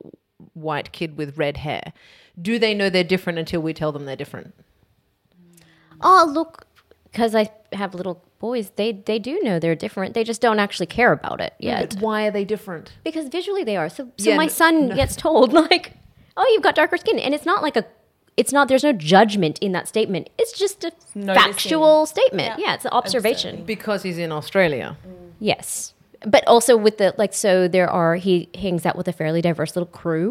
white kid with red hair. Do they know they're different until we tell them they're different? Oh, look, because I have little boys, they they do know they're different. They just don't actually care about it yet. But why are they different? because visually they are. So so Yeah, my n- son gets told (laughs) like, "Oh, you've got darker skin," and it's not like a. It's not. There's no judgment in that statement. It's just a Noticing. factual statement. Yeah, it's an observation. Because he's in Australia. Mm. Yes, but also with the like, so there are he hangs out with a fairly diverse little crew,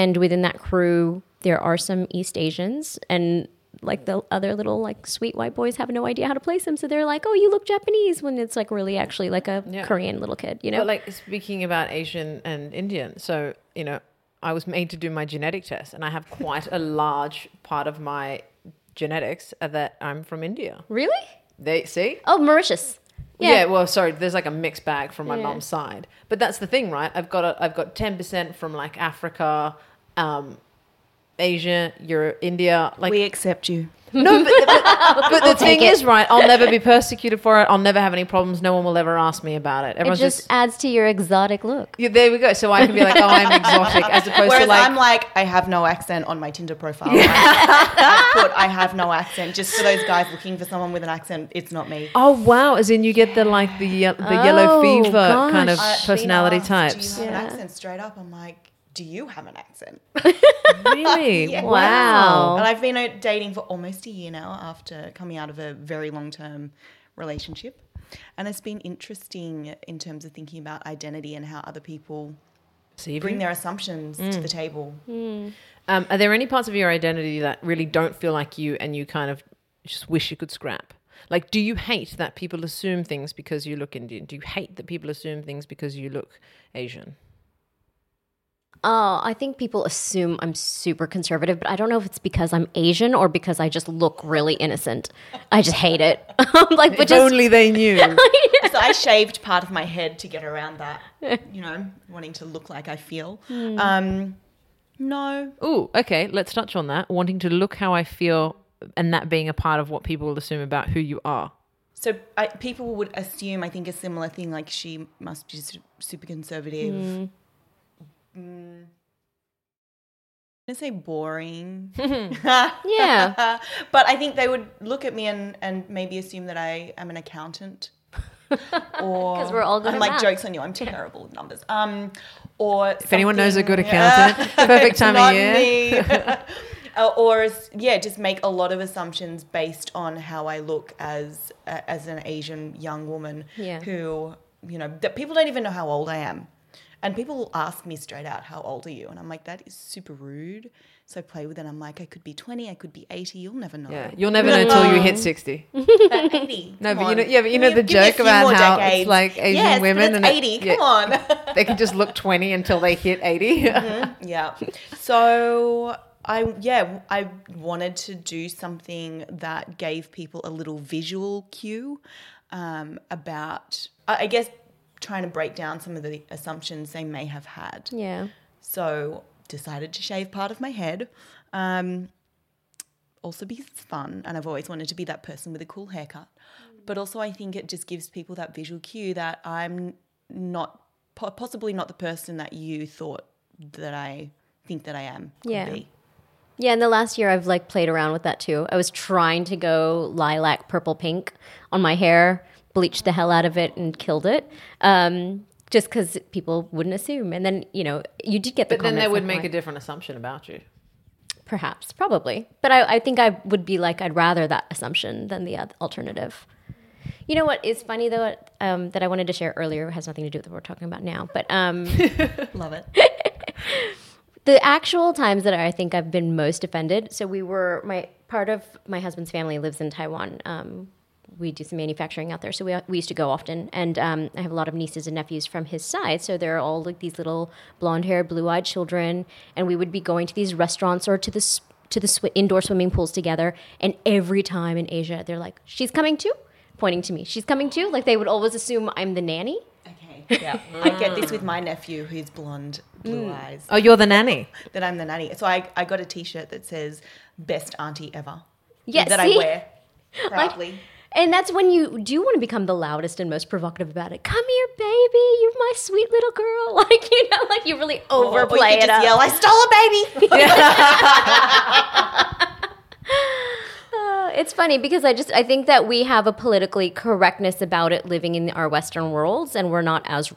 and within that crew there are some East Asians and. Like the other little like sweet white boys have no idea how to place him, so they're like, "Oh, you look Japanese," when it's like really actually like a Yeah. Korean little kid, you know? But like speaking about Asian and Indian, so you know, I was made to do my genetic test, and I have quite a large part of my genetics that I'm from India. really? They see. Oh, Mauritius. Yeah. well, sorry. There's like a mixed bag from my Yeah. mom's side, but that's the thing, right? I've got a, I've got ten percent from like Africa, um, Asia, Europe, India. Like we accept you. (laughs) no, but, but, but the thing take it. is, right? I'll never be persecuted for it. I'll never have any problems. No one will ever ask me about it. It Everyone's just, just, adds to your exotic look. yeah, there we go. So I can be like, oh, I'm exotic, as opposed Whereas to like, I'm like, I have no accent on my Tinder profile. I put I have no accent. Just for those guys looking for someone with an accent, it's not me. oh wow, as in you get the like the ye- the yellow Oh, fever kind of gosh. Uh, personality asked, types. Do you have Yeah. an accent? Straight up, I'm like, do you have an accent? (laughs) Really? (laughs) Yeah. Wow. And I've been uh, dating for almost a year now after coming out of a very long term relationship. And it's been interesting in terms of thinking about identity and how other people See, bring their assumptions Mm. to the table. um, are there any parts of your identity that really don't feel like you, and you kind of just wish you could scrap? Like, do you hate that people assume things because you look Indian? Do you hate that people assume things because you look Asian? Oh, I think people assume I'm super conservative, but I don't know if it's because I'm Asian or because I just look really innocent. I just hate it. (laughs) like, but just only they knew. (laughs) so I shaved part of my head to get around that, you know, wanting to look like I feel. Um, no, Oh, okay. Let's touch on that. Wanting to look how I feel, and that being a part of what people will assume about who you are. So I, people would assume, I think, a similar thing, like she must be super conservative. Mm. I'm gonna say boring. (laughs) (laughs) yeah. but I think they would look at me and, and maybe assume that I am an accountant. (laughs) or because we're all good I'm like math. jokes on you. I'm terrible with numbers. Um, or If anyone knows a good accountant, perfect time of year. Uh, or yeah, just make a lot of assumptions based on how I look as a, as an Asian young woman Yeah. who you know that people don't even know how old I am. And people ask me straight out, "How old are you?" And I'm like, "That is super rude." So I play with it. I'm like, "I could be 20, I could be 80. You'll never know." Yeah, you'll never know until you hit sixty. (laughs) 80. (laughs) No, come but you know- yeah, but you know the give joke about more how it's like Asian yes, women but and it's it- 80. yeah. Come on. (laughs) They can just look twenty until they hit 80 yeah. So I yeah I wanted to do something that gave people a little visual cue um, about I I guess trying to break down some of the assumptions they may have had. Yeah. So decided to shave part of my head. Um, also because it's fun, and I've always wanted to be that person with a cool haircut. But also, I think it just gives people that visual cue that I'm not possibly not the person that you thought that I think that I am. Yeah. be. Yeah, in the last year, I've like played around with that too. I was trying to go lilac, purple, pink on my hair, bleached the hell out of it, and killed it. Um, just because people wouldn't assume, and then you know you did get the But then they would make "Why?" a different assumption about you. Perhaps, probably. But I, I think I would be like, I'd rather that assumption than the alternative. You know what is funny though um, that I wanted to share earlier has nothing to do with what we're talking about now, but um, (laughs) Love it. (laughs) the actual times that I think I've been most offended. So we were my part of my husband's family lives in Taiwan. Um, we do some manufacturing out there, so we we used to go often. And um, I have a lot of nieces and nephews from his side, so they're all like these little blonde-haired, blue-eyed children. And we would be going to these restaurants or to the to the sw- indoor swimming pools together. And every time in Asia, they're like, "She's coming too," pointing to me. She's coming too. Like they would always assume I'm the nanny. Okay. (laughs) Yeah. I get this with my nephew who's blonde, blue eyes. Oh, you're the nanny. That I'm the nanny. So I, I got a T-shirt that says "Best Auntie Ever." Yeah, that see? I wear (laughs) proudly. And that's when you do want to become the loudest and most provocative about it. Come here, baby. You're my sweet little girl. (laughs) Like, you know, like you really Or- or you overplay it just up. Yell, I stole a baby. (laughs) Uh, it's funny because I just I think that we have a politically correctness about it living in our Western worlds, and we're not as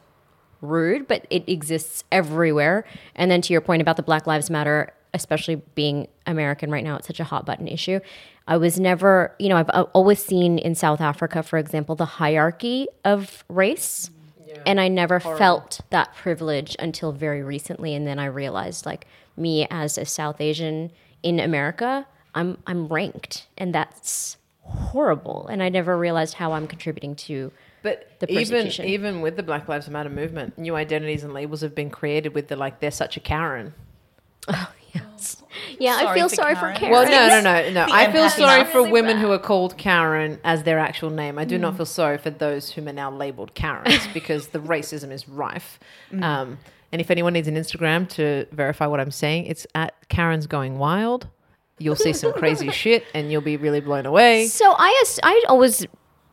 rude, but it exists everywhere. And then to your point about the Black Lives Matter, especially being American right now, it's such a hot button issue. I was never, you know, I've uh, always seen in South Africa, for example, the hierarchy of race. And I never felt that privilege until very recently. And then I realized, like, me as a South Asian in America, I'm, I'm ranked. And that's horrible. And I never realized how I'm contributing to But the even even with the Black Lives Matter movement, new identities and labels have been created with the like they're such a Karen. Yes. Yeah, I feel for sorry Karen. for Karen. Well, no, no, no, (laughs) no. The I feel sorry for women who are called Karen as their actual name. I do not feel sorry for those whom are now labeled Karens (laughs) because the racism is rife. Um, and if anyone needs an Instagram to verify what I'm saying, it's at Karen's Going Wild. You'll see some crazy (laughs) shit and you'll be really blown away. So I, as- I always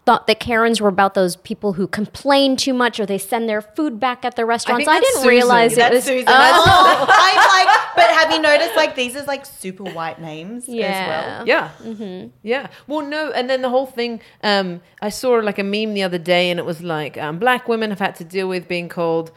thought that Karens were about those people who complain too much or they send their food back at the restaurants. think I, didn't Susan. realize it was. Susan. Oh, I'm like, but have you noticed like these are like super white names yeah. as well? Yeah. Mm-hmm. Yeah. Well, no, and then the whole thing. Um, I saw like a meme the other day, and it was like um, black women have had to deal with being called,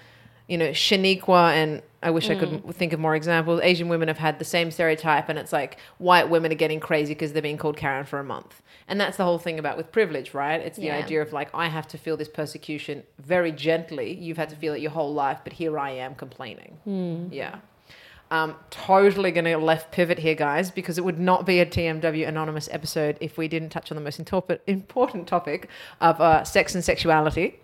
you know, Shaniqua, and I wish I Mm. could think of more examples. Asian women have had the same stereotype, and it's like white women are getting crazy because they're being called Karen for a month, and that's the whole thing about with privilege, right? It's the Yeah. idea of like I have to feel this persecution very gently. You've had to feel it your whole life, but here I am complaining. Hmm. Yeah. Um, totally going to left pivot here, guys, because it would not be a TMW anonymous episode if we didn't touch on the most interp- important topic of uh, sex and sexuality,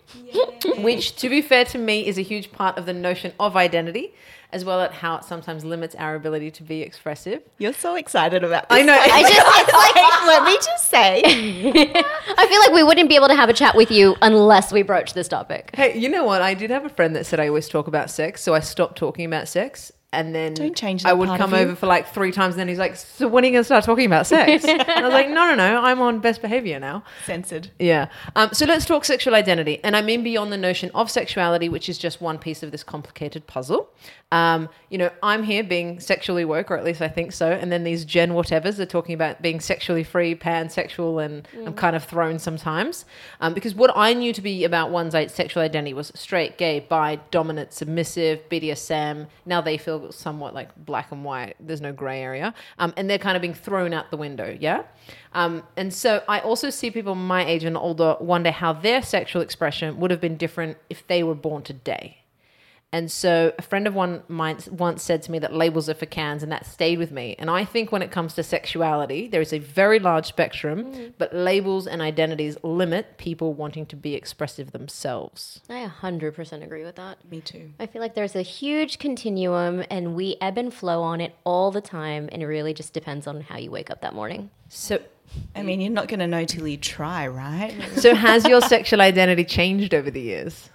which, to be fair to me, is a huge part of the notion of identity, as well as how it sometimes limits our ability to be expressive. You're so excited about this. I know. I just, (laughs) it's like, Let me just say. I feel like we wouldn't be able to have a chat with you unless we broach this topic. Hey, you know what? I did have a friend that said I always talk about sex, so I stopped talking about sex. And then Don't change I would come over for like three times. And then he's like, "So when are you going to start talking about sex?" (laughs) and I was like, "No, no, no. I'm on best behavior now." Censored. Yeah. Um, so let's talk sexual identity. And I mean beyond the notion of sexuality, which is just one piece of this complicated puzzle. Um, you know, I'm here being sexually woke, or at least I think so. And then these Gen whatevers are talking about being sexually free, pansexual, and I'm kind of thrown sometimes. Um, because what I knew to be about one's sexual identity was straight, gay, bi, dominant, submissive, BDSM. Now they feel somewhat like black and white. There's no gray area. Um, and they're kind of being thrown out the window. Yeah. Um, and so I also see people my age and older wonder how their sexual expression would have been different if they were born today. And so a friend of one mine once said to me that labels are for cans, and that stayed with me. And I think when it comes to sexuality, there is a very large spectrum, mm. but labels and identities limit people wanting to be expressive themselves. I 100% agree with that. Me too. I feel like there's a huge continuum and we ebb and flow on it all the time. And it really just depends on how you wake up that morning. So, I mean, you're not going to know till you try, right? so has your sexual identity changed over the years?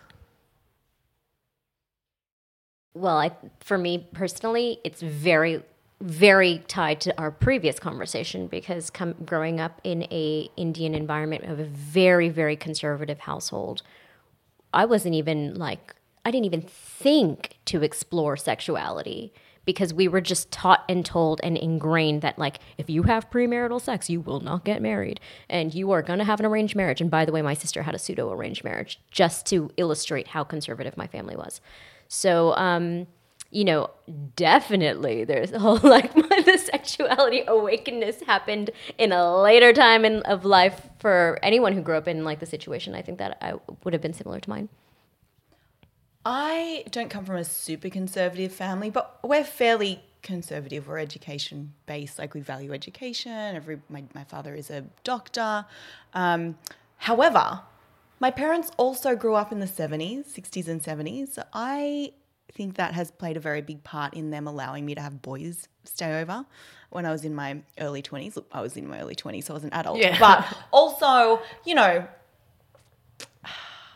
Well, I, for me personally, it's very, very tied to our previous conversation because com- growing up in a Indian environment of a very, very conservative household, I wasn't even like I didn't even think to explore sexuality because we were just taught and told and ingrained that like if you have premarital sex, you will not get married and you are going to have an arranged marriage. And by the way, my sister had a pseudo arranged marriage just to illustrate how conservative my family was. So, um, you know, definitely there's (laughs) a whole like the sexuality awakeness happened in a later time in, of life for anyone who grew up in like the situation. I think that I would have been similar to mine. I don't come from a super conservative family, but we're fairly conservative. We're education based, like we value education. Every my, my father is a doctor. Um, however, my parents also grew up in the 70s, 60s, and 70s. So I think that has played a very big part in them allowing me to have boys stay over when I was in my early 20s. Look, I was in my early 20s, so I was an adult. Yeah. But also, you know,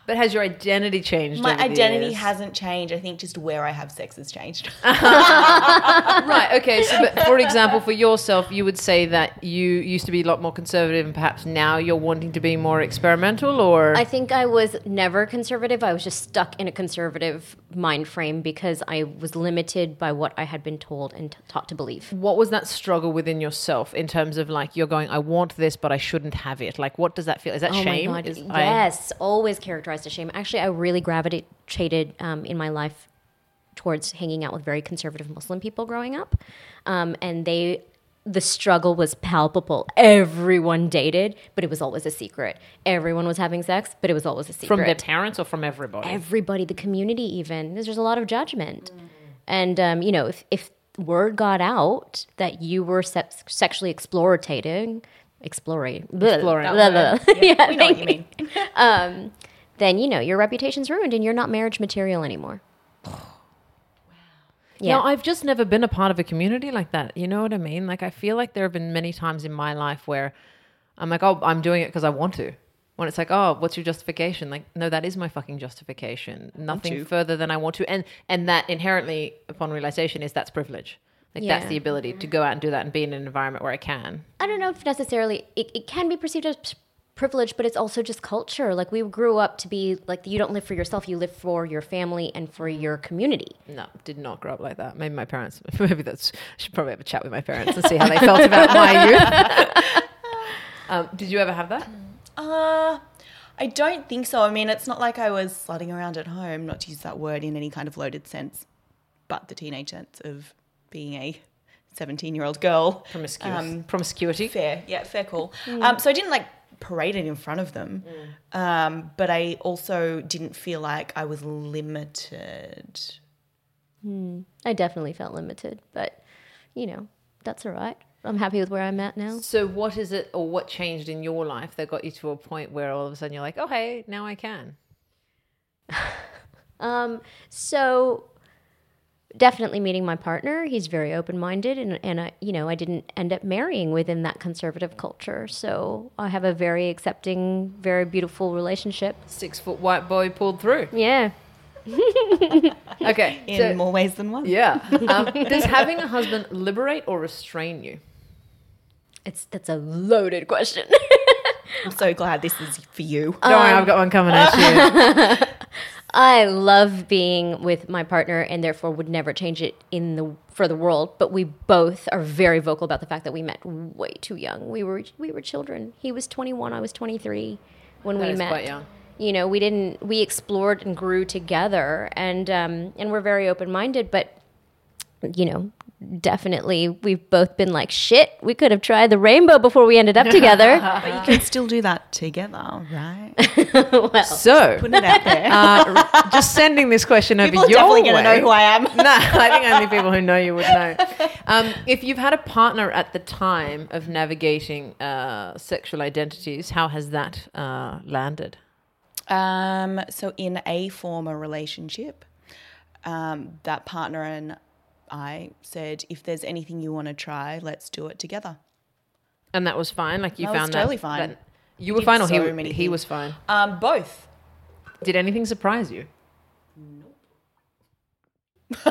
But has your identity changed? my over the identity years? hasn't changed. I think just where I have sex has changed. (laughs) right. Okay. So, but for example, for yourself, you would say that you used to be a lot more conservative, and perhaps now you're wanting to be more experimental, or I think I was never conservative. I was just stuck in a conservative mind frame because I was limited by what I had been told and t- taught to believe. what was that struggle within yourself in terms of like you're going, I want this, but I shouldn't have it. Like, what does that feel? Is that Oh shame? my god! Is- I- yes, always characterized as shame. Actually, I really gravitated um, in my life towards hanging out with very conservative Muslim people growing up, um, and they. The struggle was palpable. Everyone dated, but it was always a secret. Everyone was having sex, but it was always a secret. from their parents or from everybody? everybody, the community, even. There's just a lot of judgment. And, um, you know, if, if word got out that you were sex- sexually explorating, exploring, Exploring. blah, blah. yeah, we know what (laughs) thank you mean. um, then, you know, your reputation's ruined and you're not marriage material anymore. Wow. Yeah. I've just never been a part of a community like that. You know what I mean? Like, I feel like there have been many times in my life where I'm like, oh, I'm doing it because I want to. When it's like, oh, what's your justification? Like, no, that is my fucking justification. Nothing further than I want to. And and that inherently, upon realization, is that's privilege. Like that's the ability to go out and do that and be in an environment where I can. I don't know if necessarily it, it can be perceived as privilege, but it's also just culture. Like we grew up to be like you don't live for yourself, you live for your family and for your community. No, did not grow up like that. Maybe my parents. (laughs) Maybe that's. Should probably have a chat with my parents and see how they felt about my (laughs) youth. um, did you ever have that? Uh, I don't think so. I mean, it's not like I was slutting around at home, not to use that word in any kind of loaded sense, but the teenage sense of being a 17 year old girl. Promiscuous. Um, Promiscuity. fair, yeah, fair call. Um, so I didn't like parade it in front of them, um, but I also didn't feel like I was limited. I definitely felt limited, but you know, that's all right. I'm happy with where I'm at now. So, what is it, or what changed in your life that got you to a point where all of a sudden you're like, oh, hey, now I can? (laughs) Um, so definitely meeting my partner. He's very open minded, and and I, you know, I didn't end up marrying within that conservative culture. So I have a very accepting, very beautiful relationship. Six foot white boy pulled through. Yeah. (laughs) Okay. In so- more ways than one. yeah. (laughs) Um, does (laughs) having a husband liberate or restrain you? It's that's a loaded question. I'm so glad this is for you. Don't worry, I've got one coming at you. I love being with my partner and therefore would never change it in the for the world, but we both are very vocal about the fact that we met way too young. We were we were children. He was 21, I was 23 when That we met. You know, we didn't we explored and grew together and um and we're very open-minded, but you know, definitely we've both been like, shit, we could have tried the rainbow before we ended up together. (laughs) But you can still do that together, right? (laughs) So, Putting it out there. uh, just sending this question over People are your definitely way. going to know who I am. (laughs) no, I think only people who know you would know. Um, if you've had a partner at the time of navigating uh, sexual identities, how has that uh, landed? Um, so in a former relationship, um, that partner and I said, if there's anything you want to try, let's do it together. And that was fine. Like you That was found totally that, fine. that- you We were did fine, or he so many he things. was fine. Um, both. Did anything surprise you? (laughs)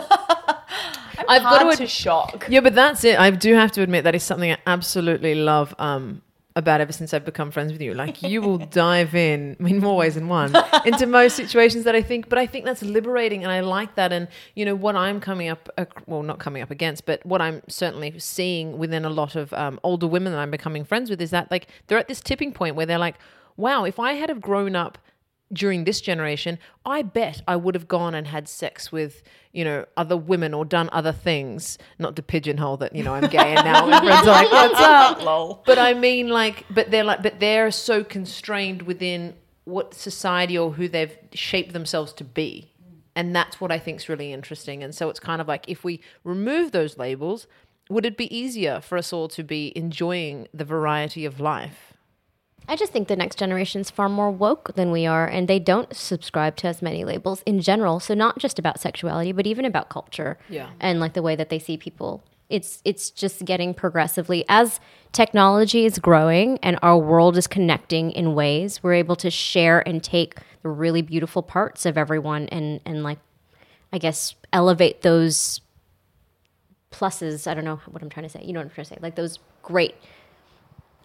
I've got to, to shock. Yeah, but that's it. I do have to admit that is something I absolutely love um, about ever since I've become friends with you. Like you will (laughs) dive in, I mean, more ways than one, into most situations that I think. But I think that's liberating, and I like that. And you know what I'm coming up, well, not coming up against, but what I'm certainly seeing within a lot of um, older women that I'm becoming friends with is that like they're at this tipping point where they're like, wow, if I had have grown up during this generation, I bet I would have gone and had sex with, you know, other women or done other things. Not to pigeonhole that, you know, I'm gay and now everyone's like, what's up? (laughs) Lol. But I mean, like, but they're like, but they're so constrained within what society or who they've shaped themselves to be. And that's what I think is really interesting. And so it's kind of like if we remove those labels, would it be easier for us all to be enjoying the variety of life? I just think the next generation is far more woke than we are, and they don't subscribe to as many labels in general. So not just about sexuality, but even about culture, Yeah. and like the way that they see people. It's it's just getting progressively as technology is growing and our world is connecting in ways we're able to share and take the really beautiful parts of everyone and and like I guess elevate those pluses. I don't know what I'm trying to say. You know what I'm trying to say? Like those great.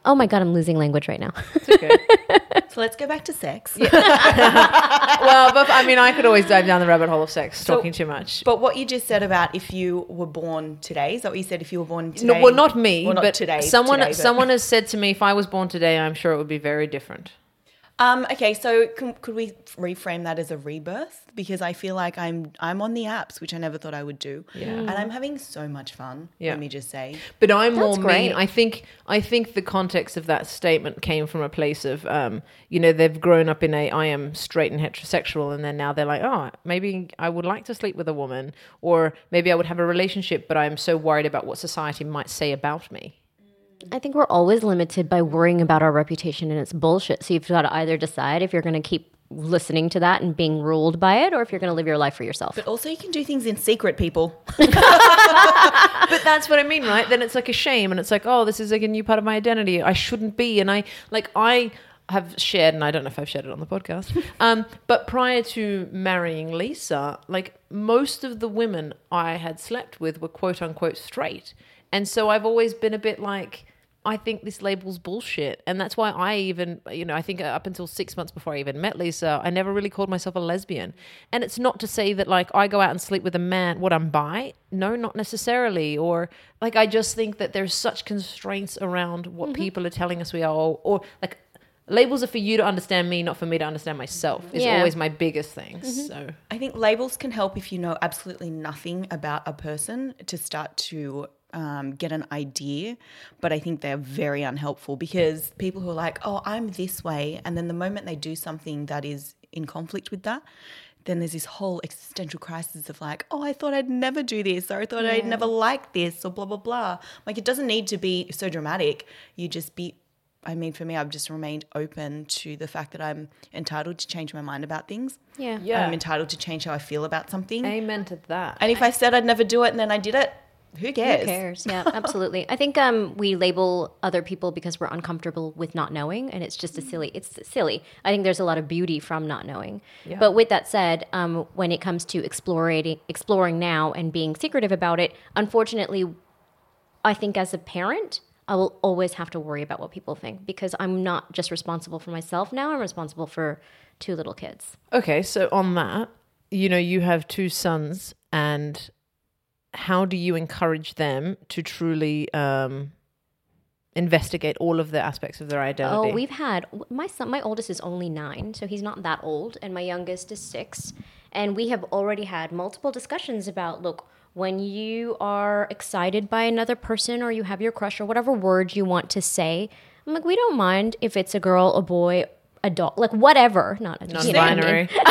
Oh my god, I'm losing language right now. (laughs) So let's go back to sex. (laughs) well, but I mean, I could always dive down the rabbit hole of sex, talking too much. But what you just said about if you were born today, is that what you said? If you were born today? No, well, not me, Well, not but today. someone today, but- someone has said to me, if I was born today, I'm sure it would be very different. Um, okay, so can, could we reframe that as a rebirth? Because I feel like I'm I'm on the apps, which I never thought I would do, Yeah. and I'm having so much fun. Yeah. Let me just say. But I'm more That's mean. I think I think the context of that statement came from a place of, um, you know, they've grown up in a I am straight and heterosexual, and then now they're like, oh, maybe I would like to sleep with a woman, or maybe I would have a relationship, but I'm so worried about what society might say about me. I think we're always limited by worrying about our reputation and it's bullshit. So you've got to either decide if you're going to keep listening to that and being ruled by it or if you're going to live your life for yourself. But also, you can do things in secret, people. (laughs) but that's what I mean, right? Then it's like a shame, and it's like, oh, this is like a new part of my identity. I shouldn't be, and I like I have shared, and I don't know if I've shared it on the podcast. (laughs) Um, but prior to marrying Lisa, like most of the women I had slept with were quote unquote straight, and so I've always been a bit like. I think this label's bullshit. And that's why I even, you know, I think up until six months before I even met Lisa, I never really called myself a lesbian. And it's not to say that, like, I go out and sleep with a man, what I'm bi. No, not necessarily. Or, like, I just think that there's such constraints around what mm-hmm. people are telling us we are. Or, or, like, labels are for you to understand me, not for me to understand myself, is Yeah. always my biggest thing. Mm-hmm. So, I think labels can help if you know absolutely nothing about a person to start to um, get an idea. But I think they're very unhelpful because people who are like, oh, I'm this way. And then the moment they do something that is in conflict with that, then there's this whole existential crisis of like, oh, I thought I'd never do this, or I thought I'd never like this, or blah, blah, blah. Like, it doesn't need to be so dramatic. You just be I mean, for me, I've just remained open to the fact that I'm entitled to change my mind about things. Yeah. Yeah. I'm entitled to change how I feel about something. amen to that. And if I said I'd never do it and then I did it, who cares? Who cares? Yeah, (laughs) absolutely. I think um, we label other people because we're uncomfortable with not knowing, and it's just a silly. It's silly. I think there's a lot of beauty from not knowing. But with that said, um, when it comes to exploring, exploring now and being secretive about it, unfortunately, I think as a parent, I will always have to worry about what people think because I'm not just responsible for myself now. I'm responsible for two little kids. Okay, so on that, you know, you have two sons, and how do you encourage them to truly um, investigate all of the aspects of their identity? Oh, we've had my son. My oldest is only nine, so he's not that old, and my youngest is six. And we have already had multiple discussions about look, when you are excited by another person or you have your crush or whatever word you want to say, I'm like, we don't mind if it's a girl, a boy, a dog, like whatever. Not a you know, Non-binary. (laughs) (laughs)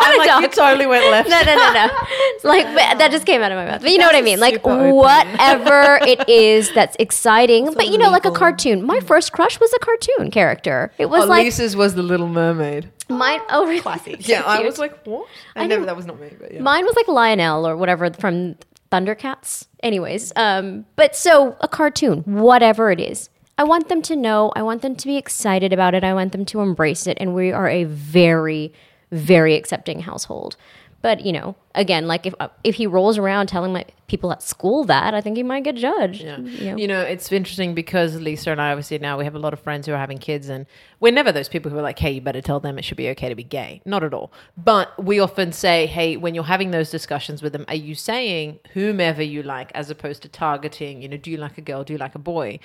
I'm like, you totally went left. no, no, no, no. It's (laughs) like but that just came out of my mouth. But you know what I mean? Like whatever it is that's exciting. but you know, like a cartoon. My first crush was a cartoon character. It was Oh, like Lisa's was the Little Mermaid. mine. Oh, really? Classic. Yeah, I was like, what? I, never. That was not me. But yeah. Mine was like Lionel or whatever from Thundercats. Anyways, um, but so a cartoon, whatever it is. I want them to know. I want them to be excited about it. I want them to embrace it. And we are a very, very accepting household. But you know, again, like if if he rolls around telling my people at school that, I think he might get judged. Yeah. You know? You know, it's interesting because Lisa and I obviously now we have a lot of friends who are having kids, and we're never those people who are like, hey, you better tell them it should be okay to be gay. Not at all. But we often say, hey, when you're having those discussions with them, are you saying whomever you like as opposed to targeting, you know, do you like a girl, do you like a boy?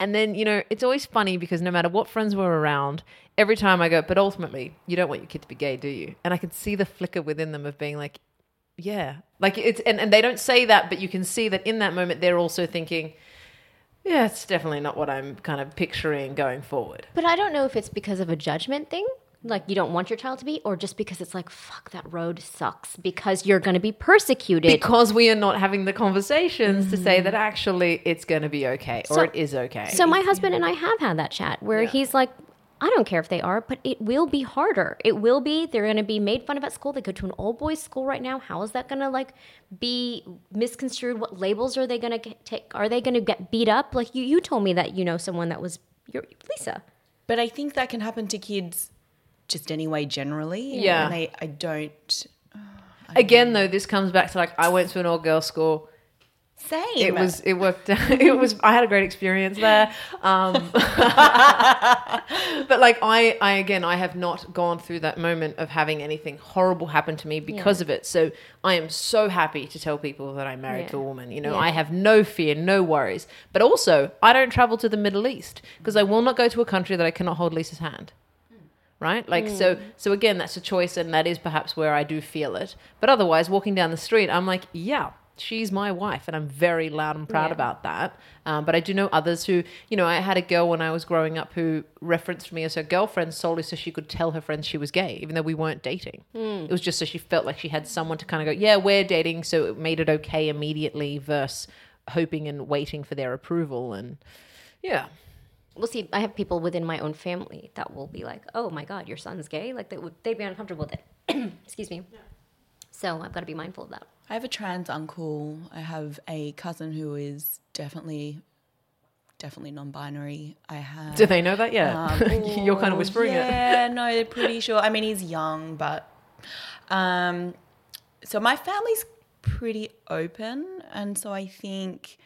And then, you know, it's always funny because no matter what friends were around, every time I go, but ultimately, you don't want your kid to be gay, do you? And I can see the flicker within them of being like, yeah. Like it's, and, and they don't say that, but you can see that in that moment, they're also thinking, yeah, it's definitely not what I'm kind of picturing going forward. But I don't know if it's because of a judgment thing, like you don't want your child to be, or just because it's like, fuck, that road sucks because you're going to be persecuted. Because we are not having the conversations to say mm-hmm. that actually it's going to be okay or it is okay. So my husband and I have had that chat where he's like, I don't care if they are, but it will be harder. It will be. They're going to be made fun of at school. They go to an all boys school right now. How is that going to like be misconstrued? What labels are they going to take? Are they going to get beat up? Like you, you told me that you know someone that was your Lisa. But I think that can happen to kids just anyway, generally. Yeah. And I, I don't. Again, though, this comes back to like I went to an all girls school. Same. It was it worked. Out. (laughs) It was I had a great experience there. Um, (laughs) but like I I again I have not gone through that moment of having anything horrible happen to me because of it. So I am so happy to tell people that I'm married to a woman. You know, I have no fear, no worries. But also, I don't travel to the Middle East because I will not go to a country that I cannot hold Lisa's hand right? Like so so again that's a choice and that is perhaps where i do feel it. But otherwise walking down the street i'm like yeah she's my wife and i'm very loud and proud about that. Um, but i do know others who you know i had a girl when i was growing up who referenced me as her girlfriend solely so she could tell her friends she was gay even though we weren't dating. It was just so she felt like she had someone to kind of go yeah we're dating so it made it okay immediately versus hoping and waiting for their approval and yeah Well, see, I have people within my own family that will be like, "Oh my God, your son's gay!" Like they would, they'd be uncomfortable with it. (clears throat) Excuse me. So I've got to be mindful of that. I have a trans uncle. I have a cousin who is definitely, definitely non-binary. I have. do they know that yet (laughs) you're kind of whispering it yeah, no, they're pretty sure. I mean, he's young, but um, so my family's pretty open, and so I think,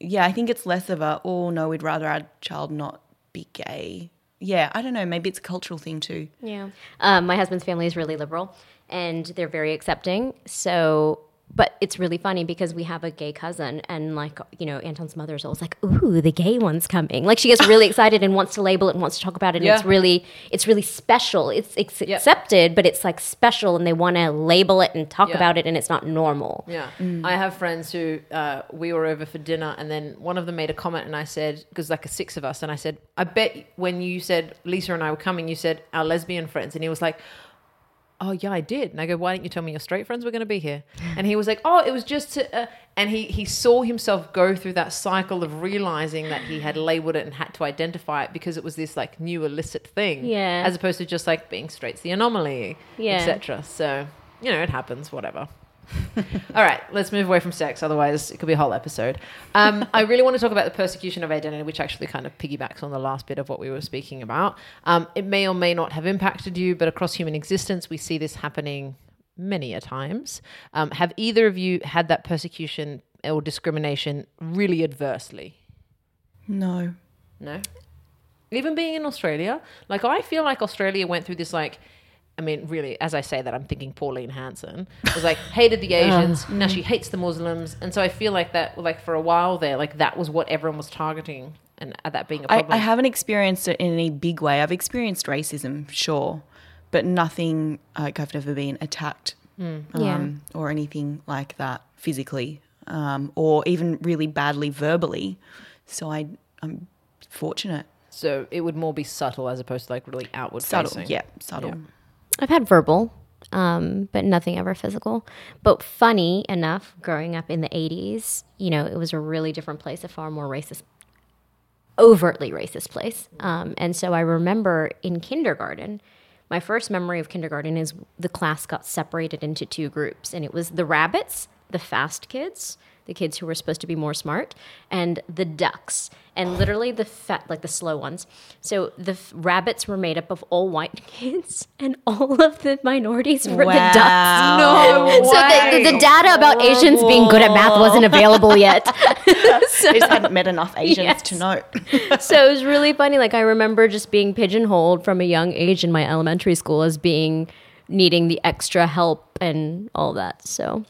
yeah, I think it's less of a oh no, we'd rather our child not be gay. Yeah, I don't know. Maybe it's a cultural thing too. Yeah. Um, my husband's family is really liberal and they're very accepting. So, but it's really funny because we have a gay cousin and like, you know, Anton's mother is always like, ooh, the gay one's coming. Like she gets really (laughs) excited and wants to label it and wants to talk about it. And it's really, it's really special. It's, it's accepted, but it's like special and they want to label it and talk Yeah. about it and it's not normal. Yeah. I have friends who uh, we were over for dinner and then one of them made a comment and I said, because like a six of us, and I said, I bet when you said Lisa and I were coming, you said our lesbian friends. And he was like, Oh, yeah, I did. And I go, Why didn't you tell me your straight friends were going to be here? And he was like, Oh, it was just to. Uh, and he, he saw himself go through that cycle of realizing that he had labeled it and had to identify it because it was this like new illicit thing. Yeah. As opposed to just like being straight's the anomaly, Yeah. etc. So, you know, it happens, whatever. (laughs) All right, let's move away from sex. Otherwise, it could be a whole episode. Um, I really want to talk about the persecution of identity, which actually kind of piggybacks on the last bit of what we were speaking about. Um, it may or may not have impacted you, but across human existence, we see this happening many a times. Um, have either of you had that persecution or discrimination really adversely? No. No. Even being in Australia, like I feel like Australia went through this like I mean, really, as I say that, I'm thinking Pauline Hanson was like hated the (laughs) Asians. now she hates the Muslims, and so I feel like that, like for a while there, like that was what everyone was targeting, and uh, that being a problem. I haven't experienced it in any big way. I've experienced racism, sure, but nothing like I've never been attacked um, Yeah. or anything like that physically, um, or even really badly verbally. So I, I'm fortunate. So it would more be subtle as opposed to like really outward Subtle, facing. yeah, subtle. I've had verbal, um, but nothing ever physical. But funny enough, growing up in the 80s, you know, it was a really different place, a far more racist, overtly racist place. Um, and so I remember in kindergarten, my first memory of kindergarten is the class got separated into two groups, and it was the rabbits, the fast kids, the kids who were supposed to be more smart, and the ducks, and literally the fat, like the slow ones. So the f- rabbits were made up of all white (laughs) kids, and all of the minorities were the ducks. No So the, the, the data about Asians being good at math wasn't available yet. (laughs) I just hadn't met enough Asians Yes. to know. (laughs) so it was really funny. Like I remember just being pigeonholed from a young age in my elementary school as being needing the extra help and all that. So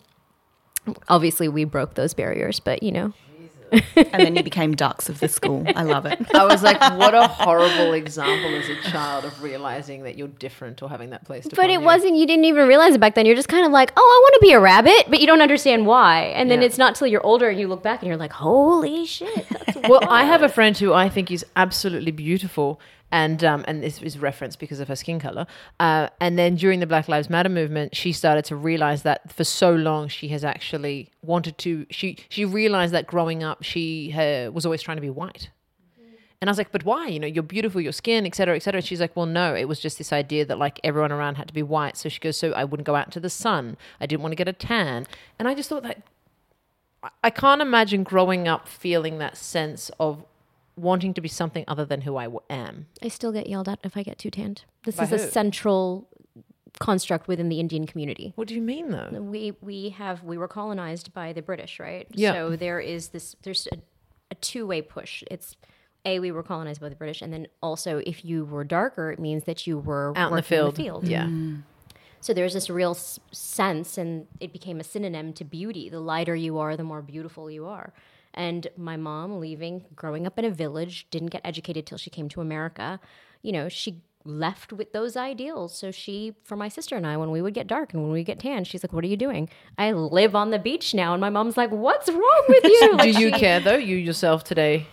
obviously we broke those barriers, but you know. and then you became ducks of the school. I love it. I was like, what a horrible example as a child of realizing that you're different or having that placed But it you. wasn't, you didn't even realize it back then. You're just kind of like, oh, I want to be a rabbit, but you don't understand why. And then Yeah. it's not till you're older and you look back and you're like, holy shit. That's (laughs) well, I have a friend who I think is absolutely beautiful, and um, and this is referenced because of her skin color. Uh, and then during the Black Lives Matter movement, she started to realize that for so long she has actually wanted to. She she realized that growing up she was always trying to be white. And I was like, but why? You know, you're beautiful, your skin, et cetera, et cetera. She's like, well, no, it was just this idea that like everyone around had to be white. So she goes, so I wouldn't go out to the sun. I didn't want to get a tan. And I just thought that I can't imagine growing up feeling that sense of wanting to be something other than who I w- am. I still get yelled at if I get too tanned. This By is a central construct within the Indian community. What do you mean though? we we have we were colonized by the British, right? Yeah. So there is this there's a, a two way push. It's a we were colonized by the British, and then also if you were darker, it means that you were Out in the working field. field. Yeah. Mm. So there's this real s- sense, and it became a synonym to beauty. The lighter you are, the more beautiful you are. And my mom, leaving, growing up in a village, didn't get educated till she came to America. You know, she left with those ideals. So she, for my sister and I, when we would get dark and when we get tan, she's like, "What are you doing?" I live on the beach now, and my mom's like, "What's wrong with you?" (laughs) Like, do you she- care though? You yourself today?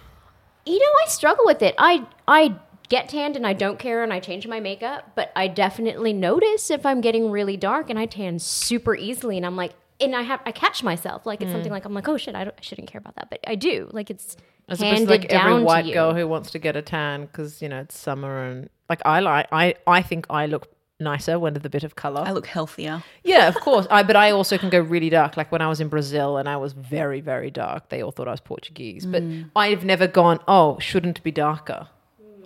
you know, I struggle with it. I I get tanned and I don't care and I change my makeup, but I definitely notice if I'm getting really dark and I tan super easily and I'm like and I have I catch myself like it's something mm. like I'm like oh shit I, don't, I shouldn't care about that but I do like it's As opposed handed to like down every white to you. girl who wants to get a tan because you know it's summer and like I like I I think I look nicer when with a bit of color. I look healthier. Yeah, of course. I but I also can go really dark. Like when I was in Brazil and I was very very dark, they all thought I was Portuguese. But mm. I've never gone, oh, shouldn't be darker.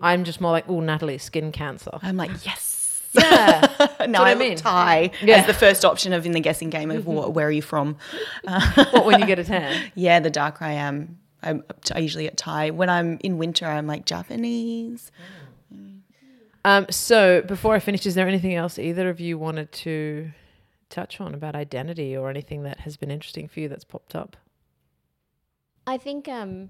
I'm just more like, oh, Natalie, skin cancer. I'm like, yes. Yeah, (laughs) no, I I, mean. mean. Thai Yeah. as the first option of in the guessing game of what, where are you from? (laughs) what when you get a tan? (laughs) Yeah, the darker I am, I'm, I usually get Thai. When I'm in winter, I'm like Japanese. Um, so before I finish, is there anything else either of you wanted to touch on about identity or anything that has been interesting for you that's popped up? I think um,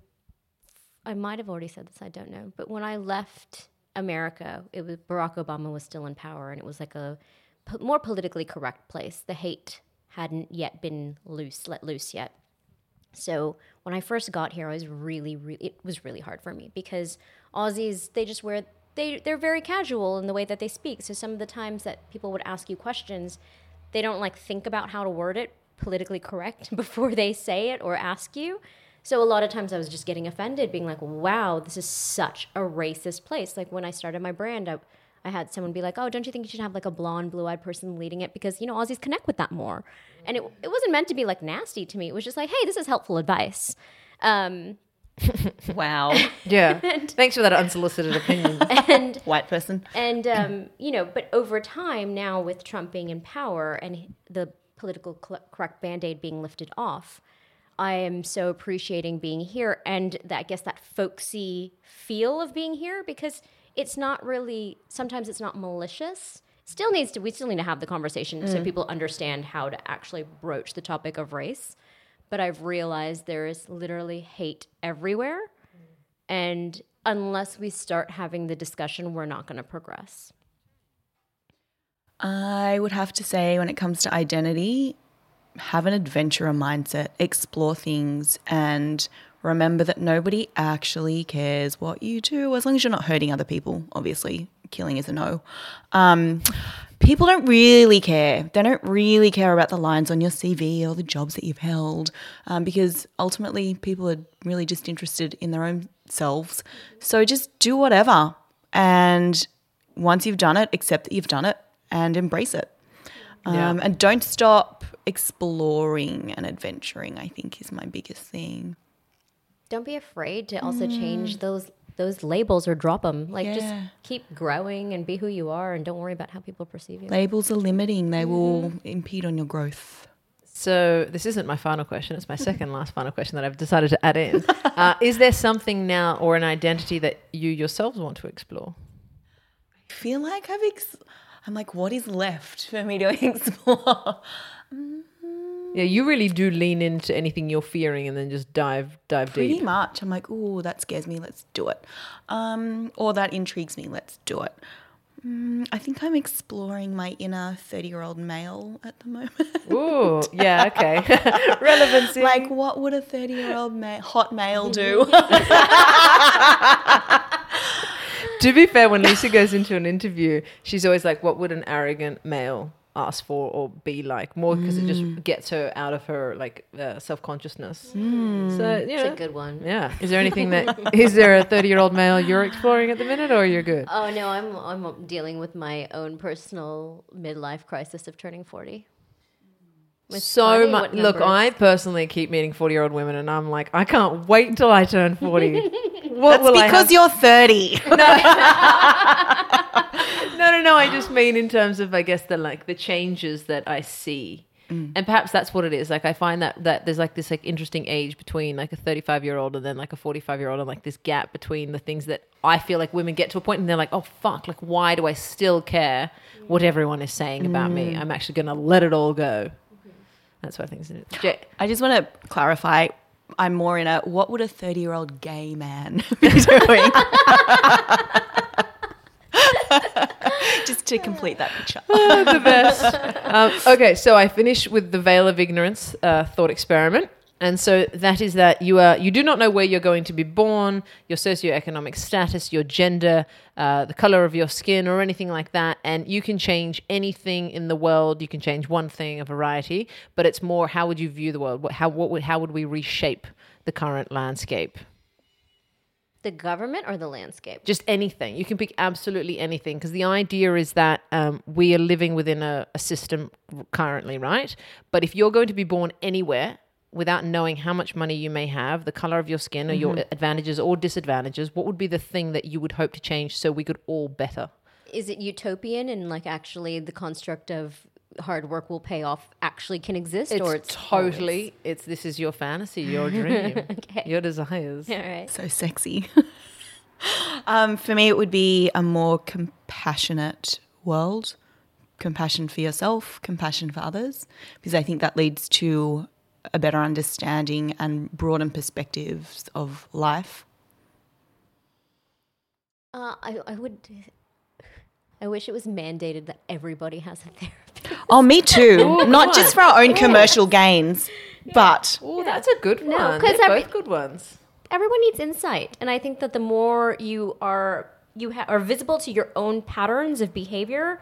I might have already said this. I don't know. But when I left America, it was Barack Obama was still in power, and it was like a more politically correct place. The hate hadn't yet been loose, let loose yet. So when I first got here, I was really, really, it was really hard for me because Aussies, they just wear, they, they're very casual in the way that they speak. So some of the times that people would ask you questions, they don't like think about how to word it politically correct (laughs) before they say it or ask you. So a lot of times I was just getting offended, being like, wow, this is such a racist place. Like when I started my brand, I, I had someone be like, oh, don't you think you should have like a blonde, blue eyed person leading it? Because, you know, Aussies connect with that more. And it, it wasn't meant to be like nasty to me. It was just like, hey, this is helpful advice. Um, (laughs) Wow. (laughs) Yeah. Thanks for that unsolicited opinion. (laughs) and White person. and um, you know, but over time now with Trump being in power and the political correct band-aid being lifted off, I am so appreciating being here and that I guess that folksy feel of being here because it's not really sometimes it's not malicious. Still needs to we still need to have the conversation so mm. people understand how to actually broach the topic of race. But I've realized there is literally hate everywhere. And unless we start having the discussion, we're not going to progress. I would have to say, when it comes to identity, have an adventurer mindset, explore things, and remember that nobody actually cares what you do as long as you're not hurting other people. Obviously, killing is a no. Um, people don't really care. They don't really care about the lines on your CV or the jobs that you've held um, because ultimately people are really just interested in their own selves. So just do whatever. And once you've done it, accept that you've done it and embrace it. Um, Yeah. And don't stop exploring and adventuring, I think, is my biggest thing. Don't be afraid to also change those those labels or drop them. Like Yeah. just keep growing and be who you are, and don't worry about how people perceive you. Labels are limiting, they will impede on your growth. So this isn't my final question. It's my second last final question that I've decided to add in. (laughs) Uh, is there something now or an identity that you yourselves want to explore? I feel like I've, ex- I'm like, what is left for me to (laughs) explore? Yeah, you really do lean into anything you're fearing and then just dive dive Pretty deep. Pretty much. I'm like, oh, that scares me. Let's do it. Um, or that intrigues me. Let's do it. Mm, I think I'm exploring my inner 30 year old male at the moment. Ooh, yeah, okay. (laughs) Relevancy. like, what would a 30 year old ma- hot male do? (laughs) to be fair, when Lisa goes into an interview, she's always like, "What would an arrogant male ask for or be like?" More because it just gets her out of her like uh, self consciousness. So you It's a good one. yeah. Is there anything that (laughs) is there a thirty year old male you're exploring at the minute, or you're good? Oh no, I'm I'm dealing with my own personal midlife crisis of turning forty. It's so much. Look, I personally keep meeting forty-year-old women, and I'm like, I can't wait until I turn forty. (laughs) what That's will I because have? you're 30. (laughs) No, no, no. I just mean in terms of, I guess, the like the changes that I see, mm. and perhaps that's what it is. Like, I find that that there's like this like interesting age between like a 35 year old and then like a 45 year old, and like this gap between the things that I feel like women get to a point and they're like, oh fuck, like why do I still care what everyone is saying about me? Mm. I'm actually gonna let it all go. That's what I think. Is J- I just want to clarify. I'm more in a what would a 30 year old gay man (laughs) be doing? (laughs) (laughs) just to complete that picture. (laughs) the best. Um, okay, so I finish with the veil of ignorance uh, thought experiment. And so that is that you are you do not know where you're going to be born, your socioeconomic status, your gender, uh, the color of your skin, or anything like that. And you can change anything in the world. You can change one thing, a variety, but it's more how would you view the world? How what would how would we reshape the current landscape? The government or the landscape. just anything. You can pick absolutely anything because the idea is that um, we are living within a, a system currently, right? But if you're going to be born anywhere without knowing how much money you may have, the color of your skin, or your advantages or disadvantages, what would be the thing that you would hope to change so we could all better? Is it utopian and like actually the construct of hard work will pay off actually can exist, It's, or it's totally. It's this is your fantasy, your (laughs) dream, your desires. all right? so sexy. (laughs) um, for me, it would be a more compassionate world, compassion for yourself, compassion for others, because I think that leads to a better understanding and broaden perspectives of life. Uh, I I would. I wish it was mandated that everybody has a therapist. (laughs) Oh, me too. Not just for our own commercial gains, but Oh, that's a good No, one. 'cause They're every- both good ones. Everyone needs insight, and I think that the more you are you ha- are visible to your own patterns of behavior,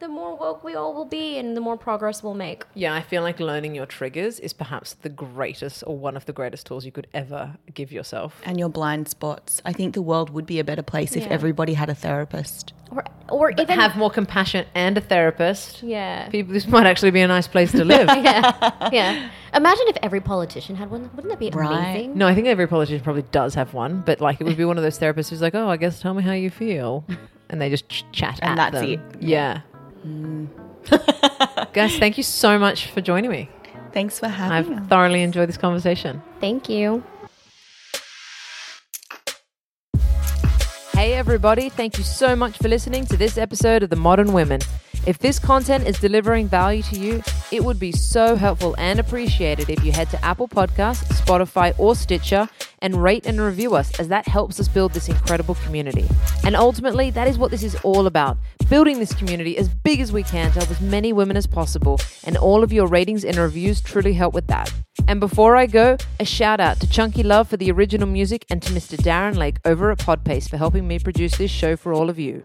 the more woke we all will be, and the more progress we'll make. Yeah, I feel like learning your triggers is perhaps the greatest or one of the greatest tools you could ever give yourself. and your blind spots. I think the world would be a better place if everybody had a therapist. Or or But even have more compassion and a therapist. yeah. People, this might actually be a nice place to live. (laughs) yeah, yeah. Imagine if every politician had one. Wouldn't that be Right. amazing? No, I think every politician probably does have one, but like it would be one of those therapists who's like, "Oh, I guess tell me how you feel," and they just ch- chat And at that's them. it. Yeah. Mm. (laughs) Guys, thank you so much for joining me. Thanks for having me. I've us. thoroughly enjoyed this conversation. Thank you. Hey, everybody. Thank you so much for listening to this episode of The Modern Women. If this content is delivering value to you, it would be so helpful and appreciated if you head to Apple Podcasts, Spotify, or Stitcher and rate and review us, as that helps us build this incredible community. And ultimately, that is what this is all about building this community as big as we can to help as many women as possible. And all of your ratings and reviews truly help with that. And before I go, a shout out to Chunky Love for the original music and to Mr. Darren Lake over at Podpaste for helping me produce this show for all of you.